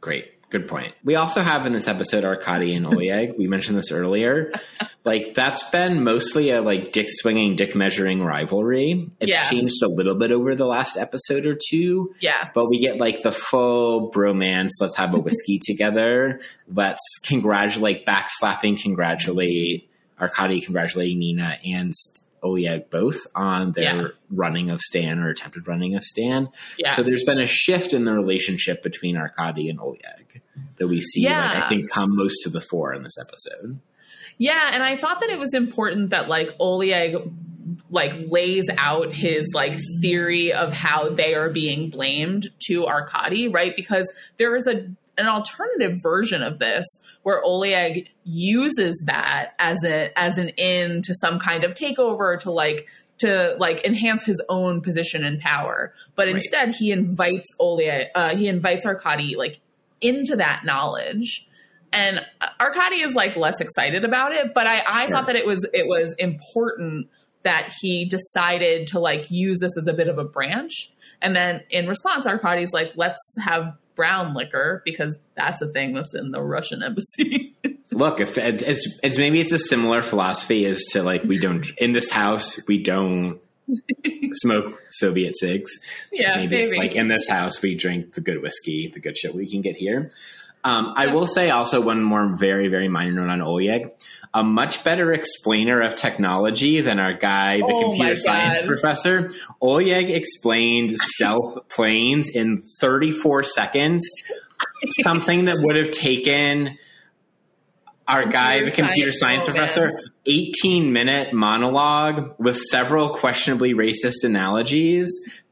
Great. Good point. We also have in this episode Arkady and Oleg. we mentioned this earlier. Like that's been mostly a like dick swinging, dick measuring rivalry. It's Yeah. changed a little bit over the last episode or two, Yeah. but we get like the full bromance. Let's have a whiskey together. Let's congratulate, backslapping, congratulate Arkady, congratulating Nina and Oleg both on their Yeah. running of Stan or attempted running of Stan. Yeah. So there's been a shift in the relationship between Arkady and Oleg that we see, like, I think, come most to the fore in this episode. Yeah, and I thought that it was important that like Oleg like lays out his like theory of how they are being blamed to Arkady, right? Because there is a an alternative version of this where Oleg uses that as a as an in to some kind of takeover to like to like enhance his own position and power. But Right. instead, he invites Oleg, uh, he invites Arkady like into that knowledge. And Arkady is like less excited about it, but I, I Sure. thought that it was it was important that he decided to like use this as a bit of a branch. And then in response, Arkady's like, let's have brown liquor because that's a thing that's in the Russian embassy. Look, if it's it's maybe it's a similar philosophy as to like we don't in this house we don't smoke Soviet cigs. yeah, maybe, it's like in this house we drink the good whiskey, the good shit we can get here. Um, I will say also one more very very minor note on Oleg. A much better explainer of technology than our guy, the Oh computer science professor. Oleg explained stealth planes in 34 seconds, something that would have taken our guy, the computer science, professor, 18 minute monologue with several questionably racist analogies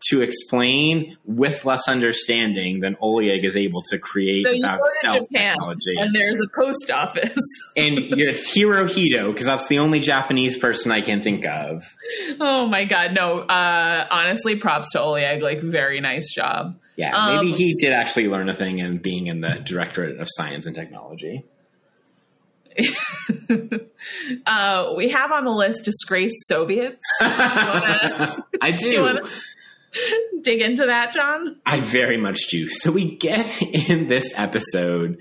to explain with less understanding than Oleg is able to create so about go to stealth Japan technology. and there's a post office. and it's Hirohito because that's the only Japanese person I can think of. oh my god, no! Uh, honestly, props to Oleg. Like, very nice job. Yeah, Um, maybe he did actually learn a thing in being in the Directorate of Science and Technology. uh, we have on the list disgraced Soviets. I You do. wanna dig into that, John? I very much do. So we get in this episode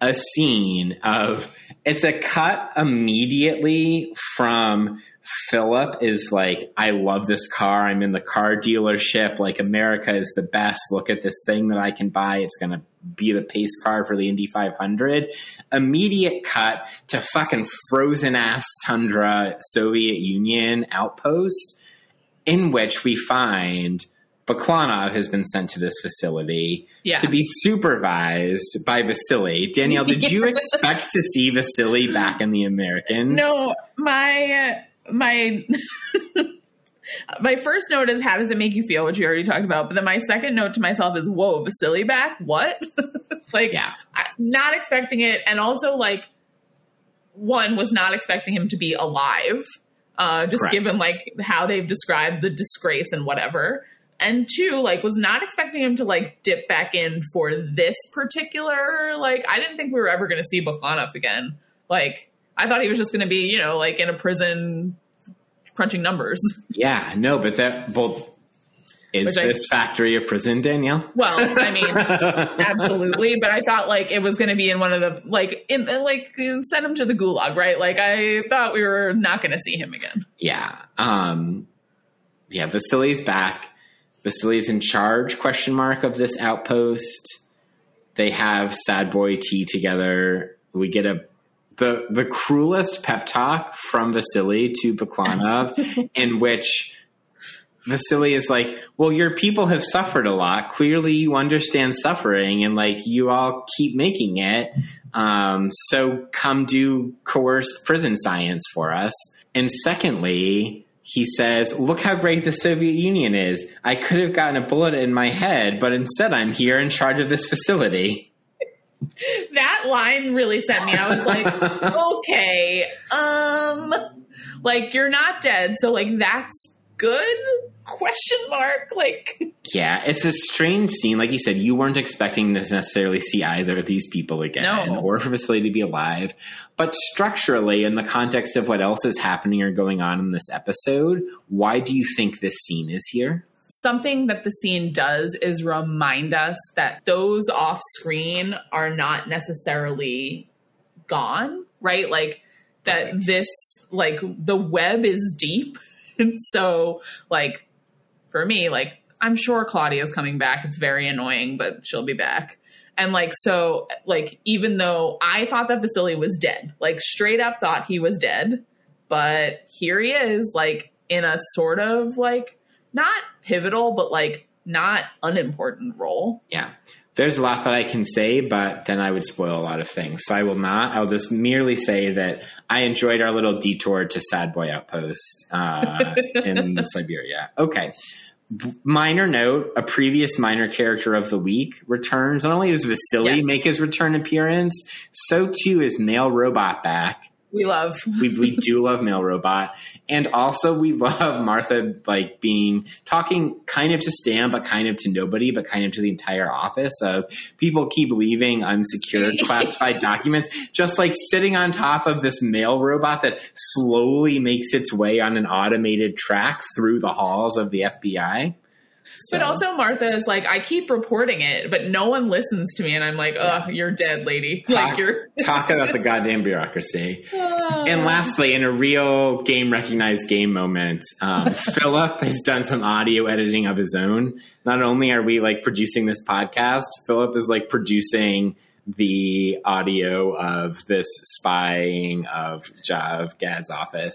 a scene of it's a cut immediately from Philip is like, I love this car. I'm in the car dealership. Like America is the best. Look at this thing that I can buy. It's gonna be the pace car for the Indy 500. Immediate cut to fucking frozen ass tundra Soviet Union outpost in which we find Baklanov has been sent to this facility Yeah. to be supervised by Vasily. Danielle, did you expect to see Vasily back in the Americans? No, my uh, my my first note is how does it make you feel, which we already talked about. But then my second note to myself is, whoa, Vasily back? What? like, Yeah. I, not expecting it, and also like one was not expecting him to be alive, uh, just Correct. given like how they've described the disgrace and whatever. And two, like, was not expecting him to like dip back in for this particular. Like, I didn't think we were ever going to see Baklanov again. Like, I thought he was just going to be, you know, like in a prison crunching numbers. Yeah, no, but that well is Which I- this factory a prison, Danielle? Well, I mean, absolutely, but I thought like it was going to be in one of the like in like you send him to the gulag, right? Like I thought we were not going to see him again. yeah. Um yeah, Vasily's back. Vasily's in charge, question mark, of this outpost. They have sad boy tea together. We get a the the cruelest pep talk from Vasily to Baklanov, in which Vasily is like, "Well, your people have suffered a lot. Clearly, you understand suffering, and like you all keep making it. Um, so come do coerced prison science for us." And secondly, he says, "Look how great the Soviet Union is. I could have gotten a bullet in my head, but instead, I'm here in charge of this facility." That line really sent me. I was like, okay, um, like you're not dead, so like that's good? Question mark. Like, Yeah, it's a strange scene. Like you said, you weren't expecting to necessarily see either of these people again No. or for Vasily to be alive. But structurally, in the context of what else is happening or going on in this episode, why do you think this scene is here? Something that the scene does is remind us that those off screen are not necessarily gone, right? Like that this like the web is deep. And so like for me, like I'm sure Claudia's coming back. It's very annoying, but she'll be back. And like so like even though I thought that Vasily was dead, like straight up thought he was dead, but here he is like in a sort of like not pivotal, but like not unimportant role. Yeah. There's a lot that I can say, but then I would spoil a lot of things. So I will not. I'll just merely say that I enjoyed our little detour to Sad Boy Outpost uh, in Siberia. Okay. minor note: a previous minor character of the week returns. Not only does Vasily Yes. make his return appearance, so too is male robot back. We love. we, we do love male robot and also we love martha like being talking kind of to stan but kind of to nobody but kind of to the entire office of people keep leaving unsecured classified documents just like sitting on top of this male robot that slowly makes its way on an automated track through the halls of the fbi But also, Martha is like, I keep reporting it, but no one listens to me, and I'm like, oh, you're dead, lady. Like talk, you're. talk about the goddamn bureaucracy And lastly, in a real game recognized game moment, um, Philip has done some audio editing of his own. Not only are we like producing this podcast, Philip is like producing the audio of this spying of Jav Gaad's office.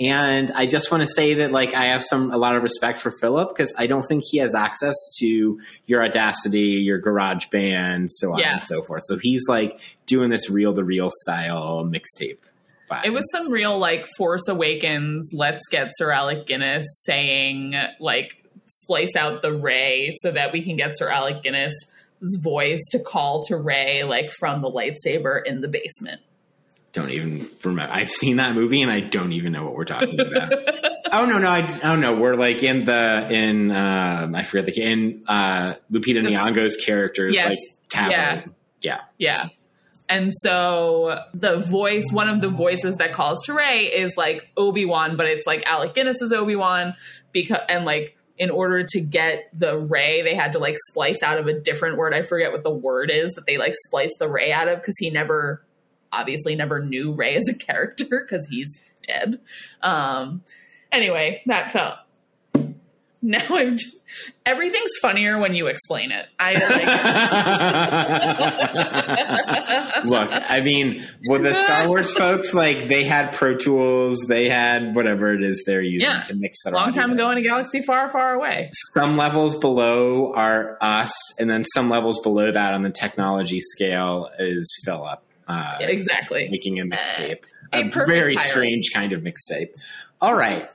And I just want to say that like I have some a lot of respect for Philip because I don't think he has access to your Audacity, your Garage Band, so on Yeah. and so forth. So he's like doing this reel to reel style mixtape. It was some real like Force Awakens. Let's get Sir Alec Guinness saying like splice out the Rey so that we can get Sir Alec Guinness' voice to call to Rey like from the lightsaber in the basement. Don't even remember. I've seen that movie and I don't even know what we're talking about. oh no, no, I oh no, we're like in the in um, I forget the in uh, Lupita Nyong'o's characters Yes. like tavern. Yeah. yeah. Yeah. And so the voice, one of the voices that calls to Rey is like Obi Wan, but it's like Alec Guinness's Obi Wan because and like in order to get the Rey, they had to like splice out of a different word. I forget what the word is that they like splice the Rey out of because he never, obviously, never knew Rey as a character because he's dead. Um. Anyway, that felt. Now I'm. Just, everything's funnier when you explain it. I like. Look, I mean, with the Star Wars folks, like they had Pro Tools, they had whatever it is they're using Yeah. to mix their long time ago in a galaxy far, far away. Some levels below are us, and then some levels below that on the technology scale is Philip. Uh, Exactly. making a mixtape. A A, very pirate. strange kind of mixtape. All right.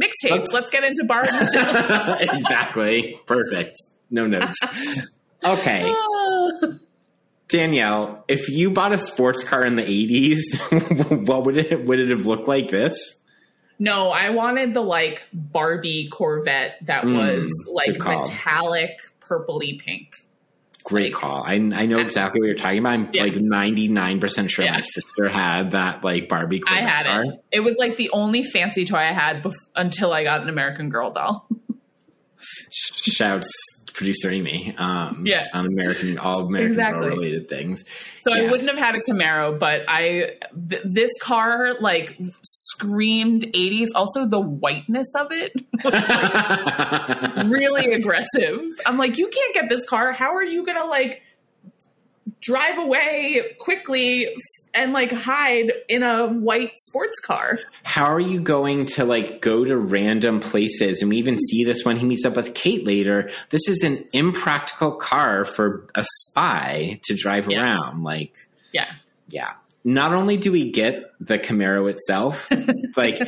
Mixtapes. Let's- Let's, get into bars exactly. Perfect. No notes. Okay. Danielle, if you bought a sports car in the 80s, what would it would it have looked like this? no, I wanted the like Barbie Corvette that Mm, was like metallic purpley pink. Great call. I, I know exactly what you're talking about. I'm Yeah. like 99% sure Yeah. my sister had that like Barbie I had car. it. It was like the only fancy toy I had bef- until I got an American Girl doll. Shouts producer Amy. Um, Yeah. On American, all American Exactly. related things. So I wouldn't have had a Camaro, but I th- this car like screamed 80s. Also, the whiteness of it was like really aggressive. I'm like, you can't get this car. How are you gonna like drive away quickly and like hide in a white sports car? how are you going to like go to random places and we even see this when he meets up with kate later this is an impractical car for a spy to drive Yeah. around like Yeah, yeah not only do we get the camaro itself like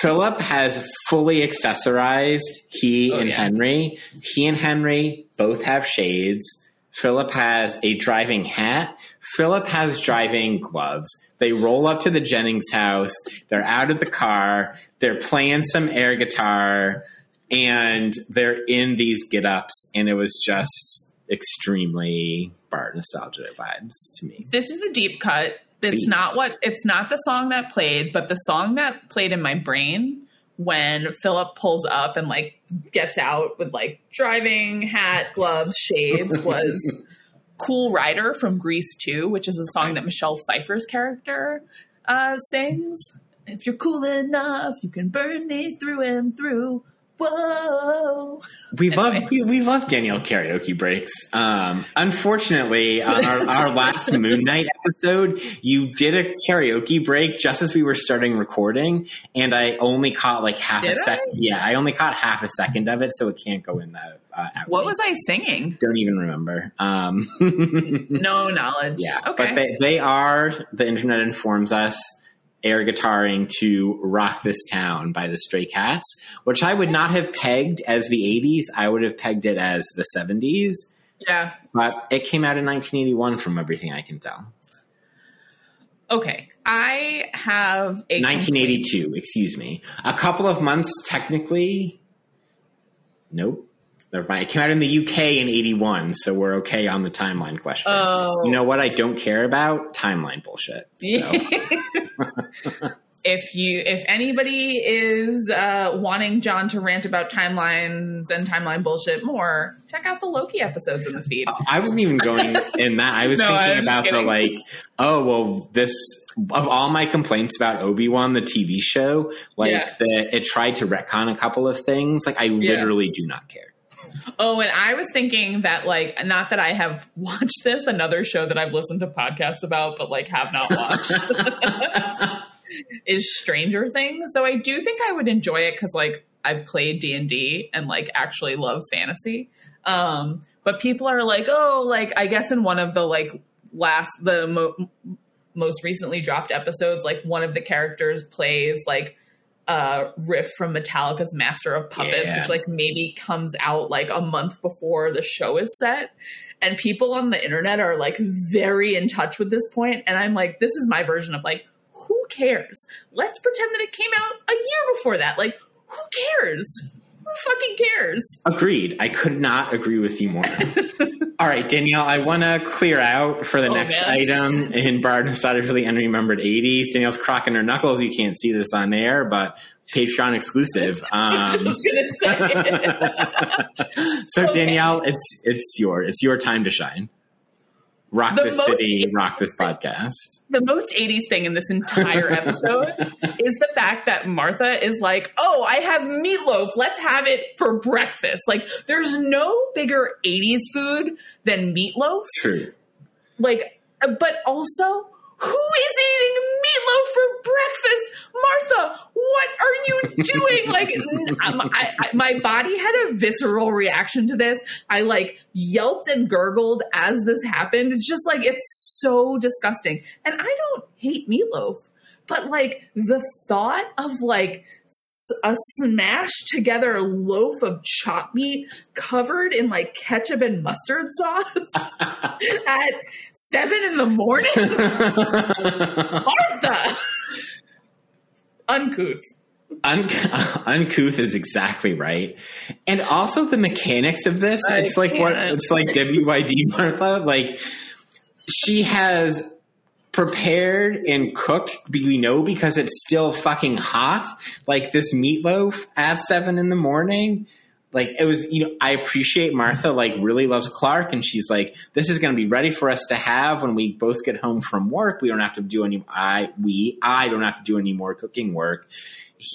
philip has fully accessorized he Oh, and yeah. henry he and henry both have shades philip has a driving hat. Philip has driving gloves. They roll up to the jennings house. They're out of the car. They're playing some air guitar. And they're in these get ups and it was just extremely bart nostalgia vibes to me. This is a deep cut. It's Please. not what it's not the song that played, but the song that played in my brain when Philip pulls up and like gets out with like driving hat, gloves, shades was Cool Rider from Grease 2, which is a song that Michelle Pfeiffer's character uh, sings. If you're cool enough, you can burn me through and through. Whoa. We Anyway. love we, we love Danielle karaoke breaks. Um, unfortunately, on our, our last Moon Knight episode, you did a karaoke break just as we were starting recording, and I only caught like half Did a second. Yeah, I only caught half a second of it, so it can't go in the. Uh, What was I singing? Don't even remember. Um, No knowledge. yeah, Okay. but they they are the internet informs us air guitaring to Rock This Town by the Stray Cats, which I would not have pegged as the 80s. I would have pegged it as the 70s. Yeah. But it came out in 1981 from everything I can tell. Okay. I have a 1982, complete- excuse me. A couple of months technically. Nope. Never mind. It came out in the UK in 81, so we're okay on the timeline question. Oh. You know what I don't care about? Timeline bullshit. So. if you if anybody is uh, wanting John to rant about timelines and timeline bullshit more, check out the Loki episodes in the feed. I wasn't even going in that. I was no, thinking about the like, oh well, this of all my complaints about Obi Wan, the TV show, like yeah. that it tried to retcon a couple of things. Like I literally yeah. do not care. Oh, and I was thinking that like not that I have watched this, another show that I've listened to podcasts about, but like have not watched. is Stranger Things, though I do think I would enjoy it because like I've played D and D and like actually love fantasy. Um, but people are like, oh, like I guess in one of the like last the mo- most recently dropped episodes, like one of the characters plays like uh, riff from Metallica's Master of Puppets, yeah. which like maybe comes out like a month before the show is set. And people on the internet are like very in touch with this point, and I'm like, this is my version of like, who cares? Let's pretend that it came out a year before that. Like, who cares? Who fucking cares? Agreed. I could not agree with you more. All right, Danielle, I want to clear out for the oh, next man. item in Bard Decided for the Unremembered 80s. Danielle's crocking her knuckles. You can't see this on air, but Patreon exclusive. Um, so okay. Danielle, it's it's your it's your time to shine rock the this city, rock this podcast. The most 80s thing in this entire episode is the fact that Martha is like, oh, I have meatloaf. Let's have it for breakfast. Like, there's no bigger 80s food than meatloaf. True. Like, uh, but also, who is eating meatloaf for breakfast? Martha, what are you doing? like, um, I, I, my body had a visceral reaction to this. I like yelped and gurgled as this happened. It's just like, it's so disgusting. And I don't hate meatloaf, but like the thought of like, a smashed together loaf of chopped meat covered in like ketchup and mustard sauce at seven in the morning. Martha, uncouth. Un- uncouth is exactly right, and also the mechanics of this. I it's like what it's like. WYD Martha, like she has prepared and cooked, we know because it's still fucking hot. Like this meatloaf at seven in the morning. Like it was, you know, I appreciate Martha like really loves Clark and she's like, this is going to be ready for us to have when we both get home from work. We don't have to do any, I, we, I don't have to do any more cooking work.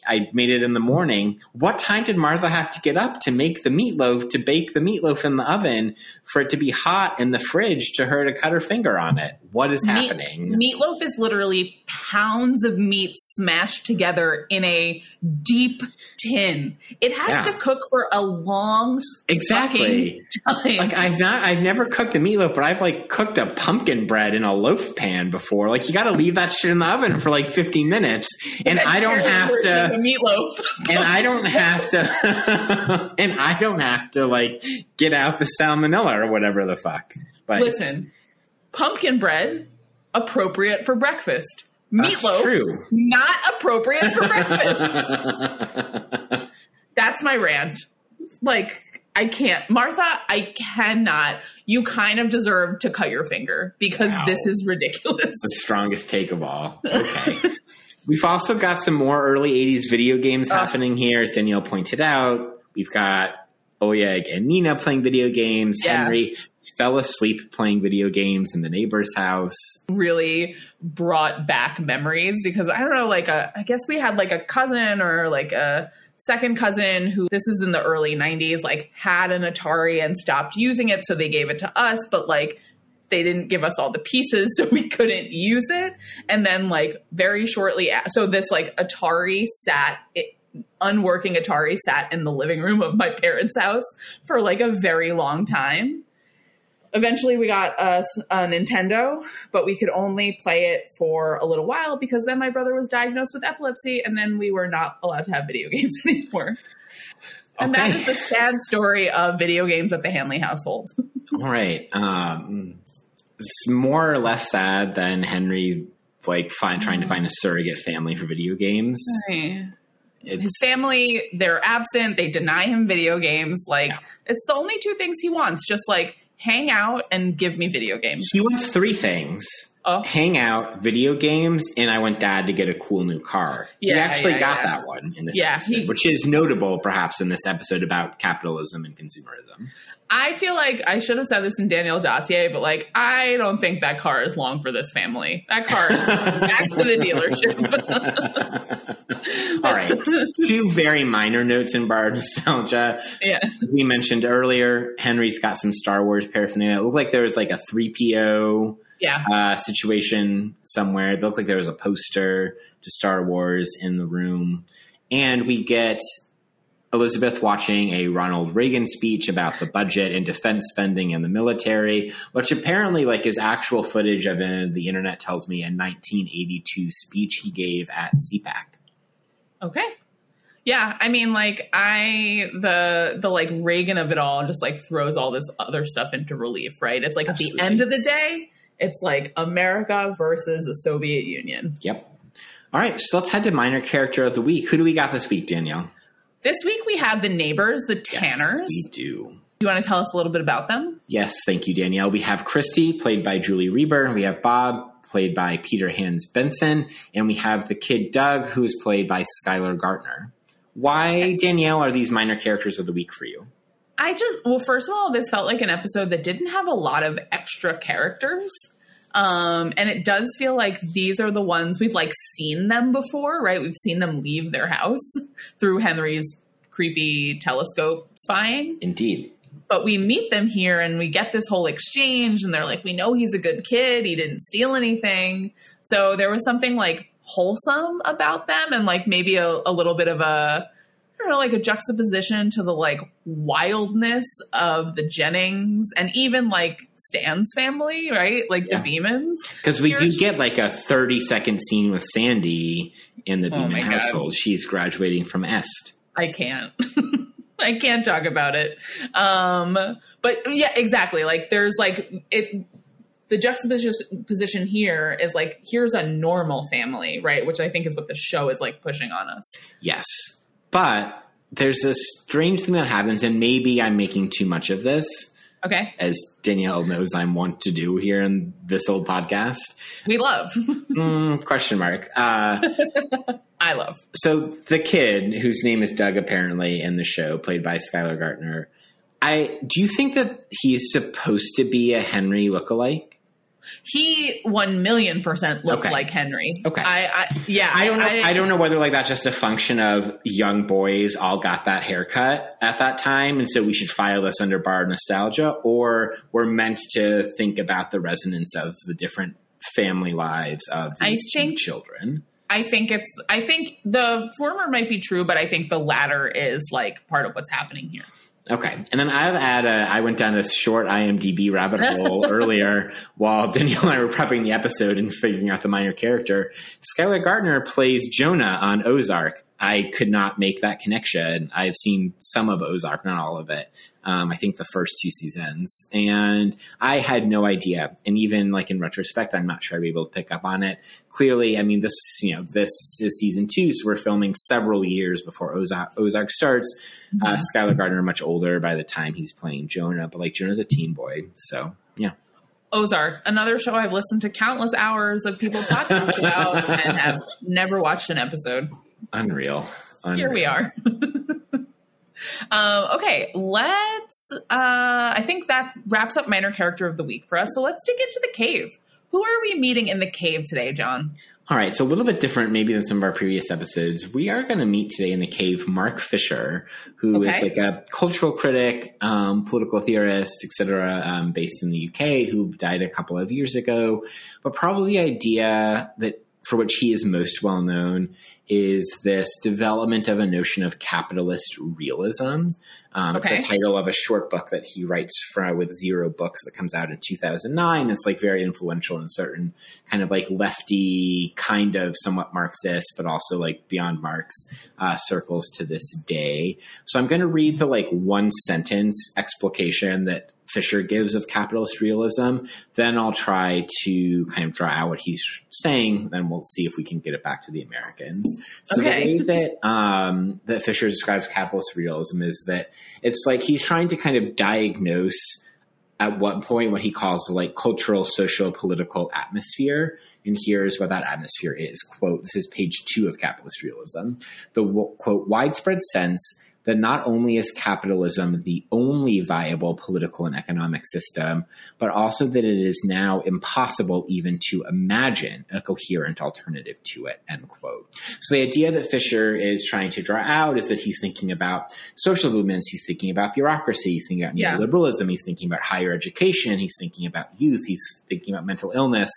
I made it in the morning. What time did Martha have to get up to make the meatloaf, to bake the meatloaf in the oven, for it to be hot in the fridge to her to cut her finger on it? What is Meat, happening? Meatloaf is literally pounds of meat smashed together in a deep tin. It has yeah. to cook for a long exactly time. Like I've not, I've never cooked a meatloaf, but I've like cooked a pumpkin bread in a loaf pan before. Like you got to leave that shit in the oven for like 15 minutes, and I don't have to meatloaf. and I don't have to, and I don't have to like get out the salmonella or whatever the fuck. But listen, pumpkin bread appropriate for breakfast. Meatloaf, true. not appropriate for breakfast. That's my rant. Like, I can't. Martha, I cannot. You kind of deserve to cut your finger because wow. this is ridiculous. The strongest take of all. Okay. We've also got some more early 80s video games uh, happening here, as Danielle pointed out. We've got Oleg and Nina playing video games. Yeah. Henry fell asleep playing video games in the neighbor's house. Really brought back memories because I don't know, like a, I guess we had like a cousin or like a second cousin who this is in the early 90s, like had an Atari and stopped using it. So they gave it to us, but like they didn't give us all the pieces so we couldn't use it and then like very shortly so this like atari sat it, unworking atari sat in the living room of my parents house for like a very long time Eventually, we got a, a Nintendo, but we could only play it for a little while because then my brother was diagnosed with epilepsy, and then we were not allowed to have video games anymore. And that Okay. is the sad story of video games at the Hanley household. All right. Um, it's more or less sad than Henry like find, trying to find a surrogate family for video games. His It's, family, they're absent. They deny him video games. Like, Yeah. it's the only two things he wants. Just like hang out and give me video games. He wants three things: Oh, hang out, video games, and I want Dad to get a cool new car. he actually yeah, got yeah. that one in this Yeah, episode, he- which is notable, perhaps, in this episode about capitalism and consumerism. I feel like I should have said this in Danielle Dossier, but like, I don't think that car is long for this family. That car is back to the dealership. All right. Two very minor notes in bar nostalgia. yeah. We mentioned earlier, Henry's got some Star Wars paraphernalia. It looked like there was like a 3PO Yeah. uh, situation somewhere. It looked like there was a poster to Star Wars in the room. And we get Elizabeth watching a Ronald Reagan speech about the budget and defense spending and the military, which apparently like is actual footage of a, the internet tells me a 1982 speech he gave at CPAC. Okay. Yeah, I mean, like I the the like Reagan of it all just like throws all this other stuff into relief, right? It's like at the end of the day, it's like America versus the Soviet Union. Yep. All right, so let's head to minor character of the week. Who do we got this week, Danielle? This week we have the neighbors, the Tanners. Yes, we do. Do you want to tell us a little bit about them? Yes, thank you, Danielle. We have Christy, played by Julie Reber. We have Bob, played by Peter Hans Benson. And we have the kid Doug, who is played by Skylar Gaertner. Why, Danielle, are these minor characters of the week for you? I just well, first of all, this felt like an episode that didn't have a lot of extra characters. Um, and it does feel like these are the ones we've like seen them before, right? We've seen them leave their house through Henry's creepy telescope spying. Indeed. But we meet them here and we get this whole exchange, and they're like, we know he's a good kid. He didn't steal anything. So there was something like wholesome about them and like maybe a, a little bit of a, I don't know, like a juxtaposition to the like wildness of the Jennings and even like Stan's family, right? Like Yeah. the Beemans. Because we do Here's- get like a 30 second scene with Sandy in the Oh Beeman God. household. She's graduating from EST. I can't. I can't talk about it. Um, but yeah, exactly. Like there's like it. The juxtaposition here is like here's a normal family, right? Which I think is what the show is like pushing on us. Yes. But there's this strange thing that happens, and maybe I'm making too much of this, Okay, as Danielle knows I'm wont to do here in this old podcast. we love. Mm, question mark. Uh, I love. so the kid whose name is Doug apparently in the show, played by Skylar Gaertner. I do you think that he's supposed to be a Henry lookalike? He one million percent looked Okay. like Henry. Okay. I, I yeah. I don't know. I, don't know whether like that's just a function of young boys all got that haircut at that time, and so we should file this under bar nostalgia, or we're meant to think about the resonance of the different family lives of I these think- children. I think it's. I think the former might be true, but I think the latter is like part of what's happening here. Okay, and then I've had a, I went down a short IMDb rabbit hole earlier while Danielle and I were prepping the episode and figuring out the minor character. Skylar Gaertner plays Jonah on Ozark. I could not make that connection. I've seen some of Ozark, not all of it. Um, I think the first two seasons, and I had no idea. And even like in retrospect, I'm not sure I'd be able to pick up on it. Clearly, I mean, this you know this is season two, so we're filming several years before Ozark, Ozark starts. Uh, Skylar Gaertner much older by the time he's playing Jonah, but like Jonah's a teen boy, so yeah. Ozark, another show I've listened to countless hours of people podcast about and have never watched an episode. Unreal. Unreal. Here we are. um, okay, let's. Uh, I think that wraps up minor character of the week for us. So let's dig into the cave. Who are we meeting in the cave today, John? All right, so a little bit different maybe than some of our previous episodes. We are going to meet today in the cave Mark Fisher, who is Okay. like a cultural critic, um, political theorist, etc., um, based in the UK, who died a couple of years ago. But probably the idea that for which he is most well known is this development of a notion of capitalist realism. Um, Okay. It's the title of a short book that he writes for, with Zero Books that comes out in 2009. It's like very influential in certain kind of like lefty, kind of somewhat Marxist, but also like beyond Marx uh, circles to this day. So I'm going to read the like one sentence explication that Fisher gives of capitalist realism. Then I'll try to kind of draw out what he's saying. Then we'll see if we can get it back to the Americans. So Okay. the way that um, that Fisher describes capitalist realism is that it's like he's trying to kind of diagnose at what point what he calls like cultural, social, political atmosphere. And here's what that atmosphere is. Quote, this is page two of capitalist realism. The w- quote, widespread sense that not only is capitalism the only viable political and economic system, but also that it is now impossible even to imagine a coherent alternative to it, end quote. So the idea that Fisher is trying to draw out is that he's thinking about social movements, he's thinking about bureaucracy, he's thinking about Yeah. neoliberalism, he's thinking about higher education, he's thinking about youth, he's thinking about mental illness,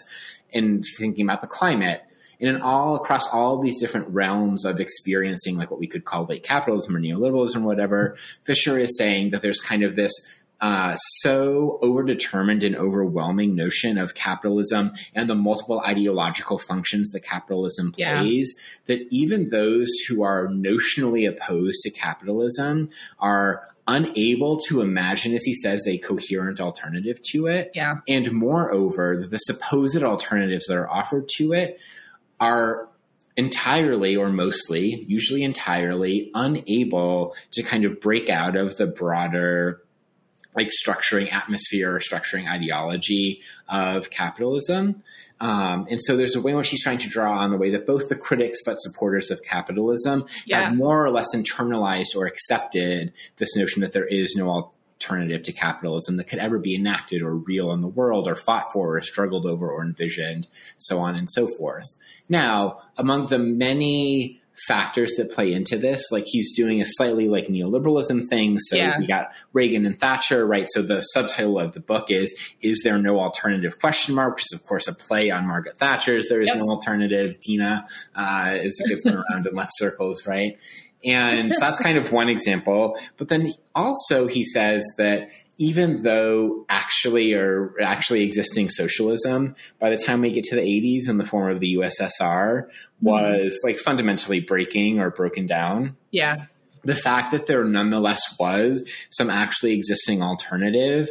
and thinking about the climate. And in all across all these different realms of experiencing like what we could call late capitalism or neoliberalism or whatever, Fisher is saying that there's kind of this uh, so overdetermined and overwhelming notion of capitalism and the multiple ideological functions that capitalism Yeah. plays that even those who are notionally opposed to capitalism are unable to imagine, as he says, a coherent alternative to it. Yeah. And moreover, the supposed alternatives that are offered to it are entirely or mostly, usually entirely, unable to kind of break out of the broader like structuring atmosphere or structuring ideology of capitalism. Um, and so there's a way in which he's trying to draw on the way that both the critics but supporters of capitalism Yeah. have more or less internalized or accepted this notion that there is no alternative to capitalism that could ever be enacted or real in the world or fought for or struggled over or envisioned, so on and so forth. Now, among the many factors that play into this, like he's doing a slightly like neoliberalism thing. So Yeah. we got Reagan and Thatcher, right? So the subtitle of the book is "Is there no alternative?" question mark, which is of course a play on Margaret Thatcher's "There is Yep. no alternative." TINA uh, is gets thrown around in left circles, right? And so that's kind of one example. But then also he says that even though actually or actually existing socialism by the time we get to the 80s in the form of the USSR mm-hmm. was like fundamentally breaking or broken down Yeah. the fact that there nonetheless was some actually existing alternative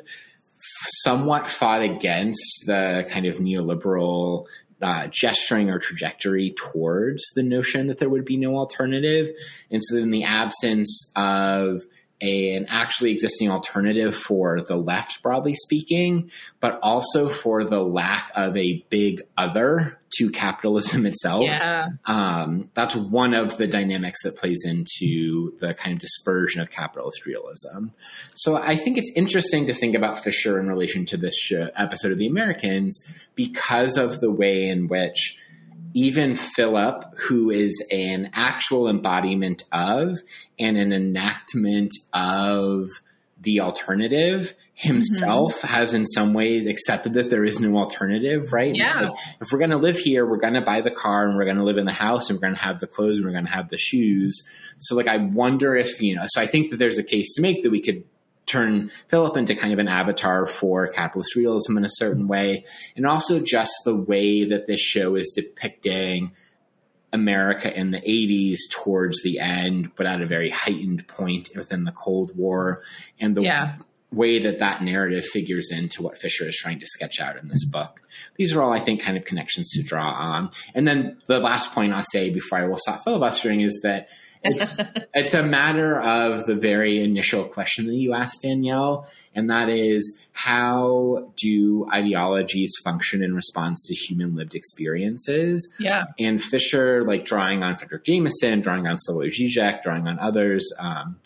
somewhat fought against the kind of neoliberal uh, gesturing or trajectory towards the notion that there would be no alternative. And so, in the absence of an actually existing alternative for the left, broadly speaking, but also for the lack of a big other to capitalism itself, Yeah. um, that's one of the dynamics that plays into the kind of dispersion of capitalist realism. So I think it's interesting to think about Fisher in relation to this show, episode of The Americans because of the way in which even Philip, who is an actual embodiment of and an enactment of the alternative, himself mm-hmm. has in some ways accepted that there is no alternative, right? Yeah. like, if we're going to live here, we're going to buy the car and we're going to live in the house and we're going to have the clothes and we're going to have the shoes. So, like, I wonder if, you know, so I think that there's a case to make that we could turn Philip into kind of an avatar for capitalist realism in a certain way. And also just the way that this show is depicting America in the 80s towards the end, but at a very heightened point within the Cold War, and the Yeah. way that that narrative figures into what Fisher is trying to sketch out in this book. These are all, I think, kind of connections to draw on. And then the last point I'll say before I will stop filibustering is that it's it's a matter of the very initial question that you asked Danielle, and that is how do ideologies function in response to human lived experiences? Yeah. And Fisher, like drawing on Fredric Jameson, drawing on Slavoj Žižek, drawing on others, um,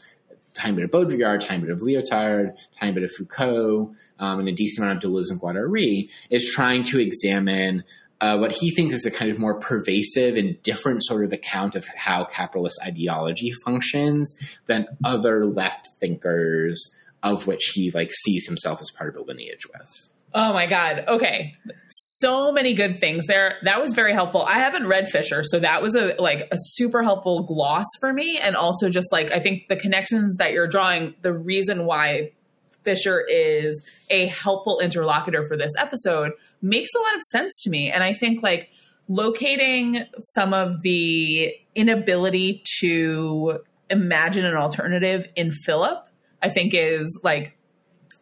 tiny bit of Baudrillard, tiny bit of Lyotard, tiny bit of Foucault, um, and a decent amount of Deleuze and Guattari, is trying to examine uh, what he thinks is a kind of more pervasive and different sort of account of how capitalist ideology functions than other left thinkers of which he like sees himself as part of a lineage with. Oh my God. Okay. So many good things there. That was very helpful. I haven't read Fisher, so that was a like a super helpful gloss for me. And also just like I think the connections that you're drawing, the reason why Fisher is a helpful interlocutor for this episode makes a lot of sense to me. And I think like locating some of the inability to imagine an alternative in Philip, I think is like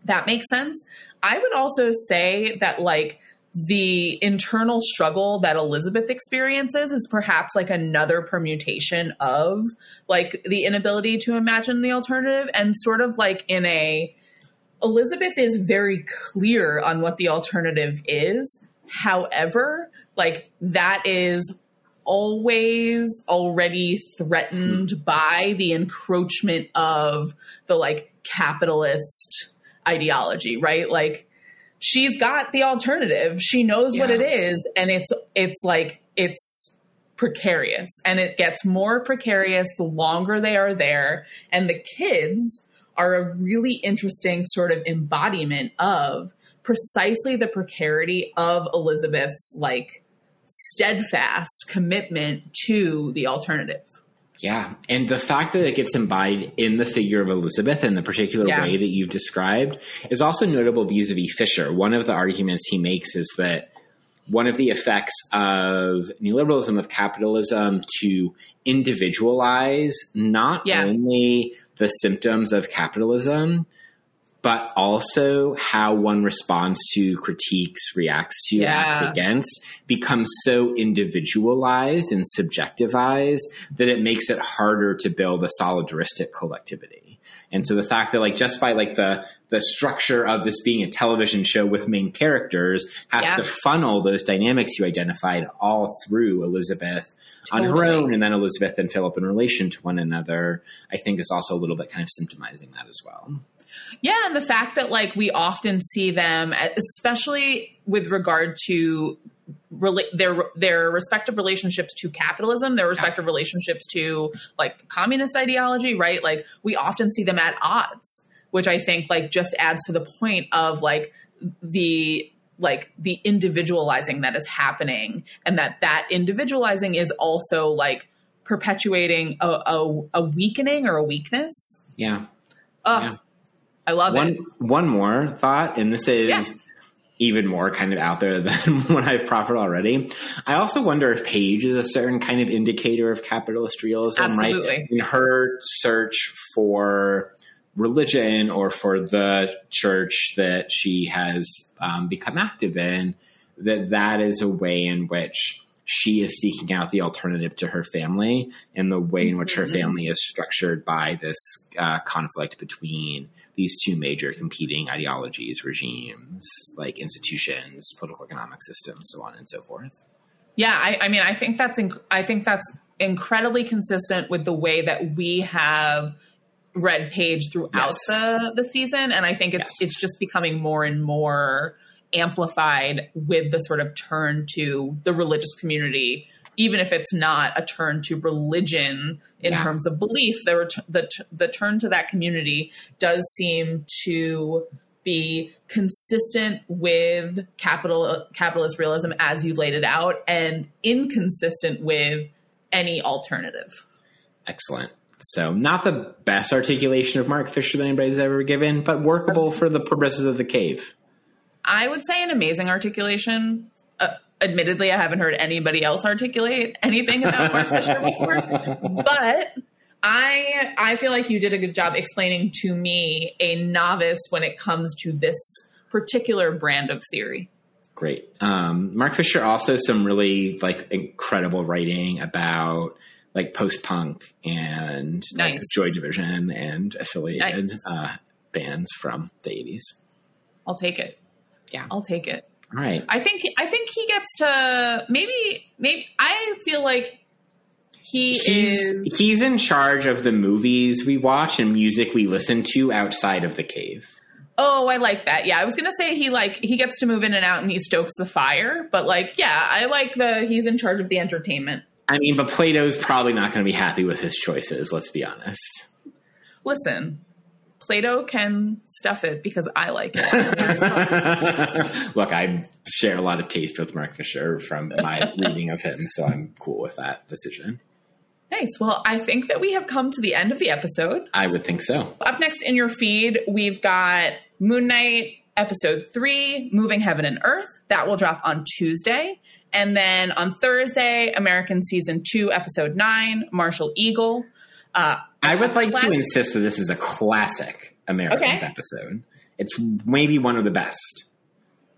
that makes sense. I would also say that like the internal struggle that Elizabeth experiences is perhaps like another permutation of like the inability to imagine the alternative and sort of like in a Elizabeth is very clear on what the alternative is. However, like that is always already threatened hmm. by the encroachment of the like capitalist ideology, right? Like she's got the alternative. She knows yeah. what it is and it's it's like it's precarious and it gets more precarious the longer they are there and the kids are a really interesting sort of embodiment of precisely the precarity of Elizabeth's like steadfast commitment to the alternative. Yeah. And the fact that it gets embodied in the figure of Elizabeth in the particular yeah. way that you've described is also notable vis a vis Fisher. One of the arguments he makes is that one of the effects of neoliberalism, of capitalism, to individualize not yeah. only the symptoms of capitalism, but also how one responds to critiques, reacts to, yeah. acts against becomes so individualized and subjectivized that it makes it harder to build a solidaristic collectivity. And so the fact that like just by like the the structure of this being a television show with main characters has yeah. to funnel those dynamics you identified all through Elizabeth totally. on her own and then Elizabeth and Philip in relation to one another, I think is also a little bit kind of symptomizing that as well. Yeah, and the fact that like we often see them, especially with regard to their their respective relationships to capitalism, their respective yeah. relationships to like communist ideology, right? Like we often see them at odds, which I think like just adds to the point of like the like the individualizing that is happening and that that individualizing is also like perpetuating a, a, a weakening or a weakness yeah yeah. I love one, it. One more thought, and this is yeah. even more kind of out there than what I've proffered already. I also wonder if Paige is a certain kind of indicator of capitalist realism, Absolutely. right? In her search for religion or for the church that she has um, become active in, that that is a way in which she is seeking out the alternative to her family and the way in which her mm-hmm. family is structured by this uh, conflict between these two major competing ideologies, regimes, like institutions, political economic systems, so on and so forth. Yeah, I, I mean, I think that's inc- I think that's incredibly consistent with the way that we have read Paige throughout yes. the the season, and I think it's yes. it's just becoming more and more amplified with the sort of turn to the religious community even if it's not a turn to religion in yeah. terms of belief the, ret- the, t- the turn to that community does seem to be consistent with capital capitalist realism as you've laid it out and inconsistent with any alternative excellent so not the best articulation of mark fisher that anybody's ever given but workable for the purposes of the cave I would say an amazing articulation. Uh, admittedly, I haven't heard anybody else articulate anything about Mark Fisher before, but I I feel like you did a good job explaining to me a novice when it comes to this particular brand of theory. Great. Um, Mark Fisher also some really like incredible writing about like post punk and nice. like Joy Division and affiliated nice. uh, bands from the eighties. I'll take it yeah, I'll take it. All right. I think I think he gets to maybe maybe I feel like he he's, is he's in charge of the movies we watch and music we listen to outside of the cave. Oh, I like that. Yeah, I was gonna say he like he gets to move in and out and he stokes the fire, but like yeah, I like the he's in charge of the entertainment. I mean, but Plato's probably not going to be happy with his choices. Let's be honest. Listen, Plato can stuff it because I like it. Look, I share a lot of taste with Mark Fisher from my reading of him, so I'm cool with that decision. Nice. Well, I think that we have come to the end of the episode. I would think so. Up next in your feed, we've got Moon Knight episode three, Moving Heaven and Earth. That will drop on Tuesday. And then on Thursday, American season two, episode nine, Martial Eagle. Uh, I would like to insist that this is a classic Americans okay. episode. It's maybe one of the best.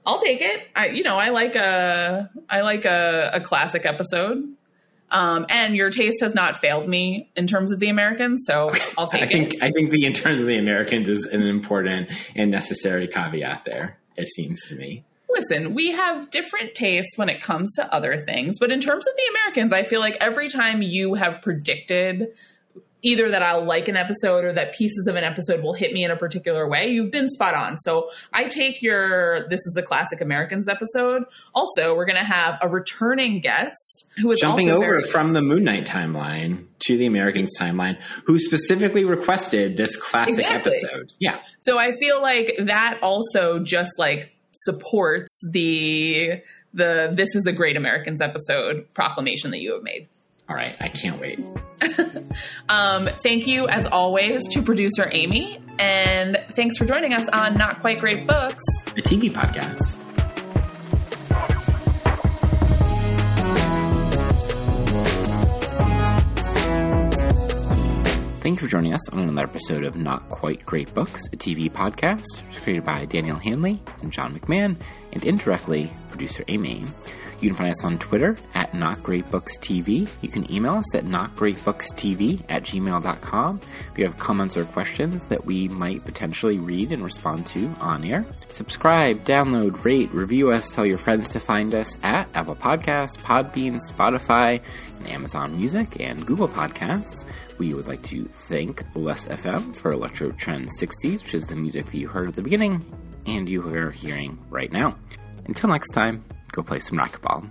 I'll take it. I, you know, I like a, I like a, a classic episode. Um, and your taste has not failed me in terms of the Americans, so I'll take I think, it. I think the in terms of the Americans is an important and necessary caveat there. It seems to me. Listen, we have different tastes when it comes to other things, but in terms of the Americans, I feel like every time you have predicted either that I'll like an episode or that pieces of an episode will hit me in a particular way, you've been spot on. So I take your This is a Classic Americans episode. Also, we're going to have a returning guest who is jumping over very- from the Moon Knight timeline to the Americans timeline, who specifically requested this classic exactly. episode. Yeah. So I feel like that also just like supports the the This is a Great Americans episode proclamation that you have made. All right, I can't wait. um, thank you, as always, to producer Amy, and thanks for joining us on Not Quite Great Books, a TV podcast. Thank you for joining us on another episode of Not Quite Great Books, a TV podcast created by Danielle Hanley and John McMahon, and indirectly producer Amy. You can find us on Twitter at NotGreatBooksTV. You can email us at NotGreatBooksTV at gmail.com if you have comments or questions that we might potentially read and respond to on air. Subscribe, download, rate, review us, tell your friends to find us at Apple Podcasts, Podbean, Spotify, and Amazon Music, and Google Podcasts. We would like to thank Less FM for Electro Trend 60s, which is the music that you heard at the beginning and you are hearing right now. Until next time, go play some racquetball.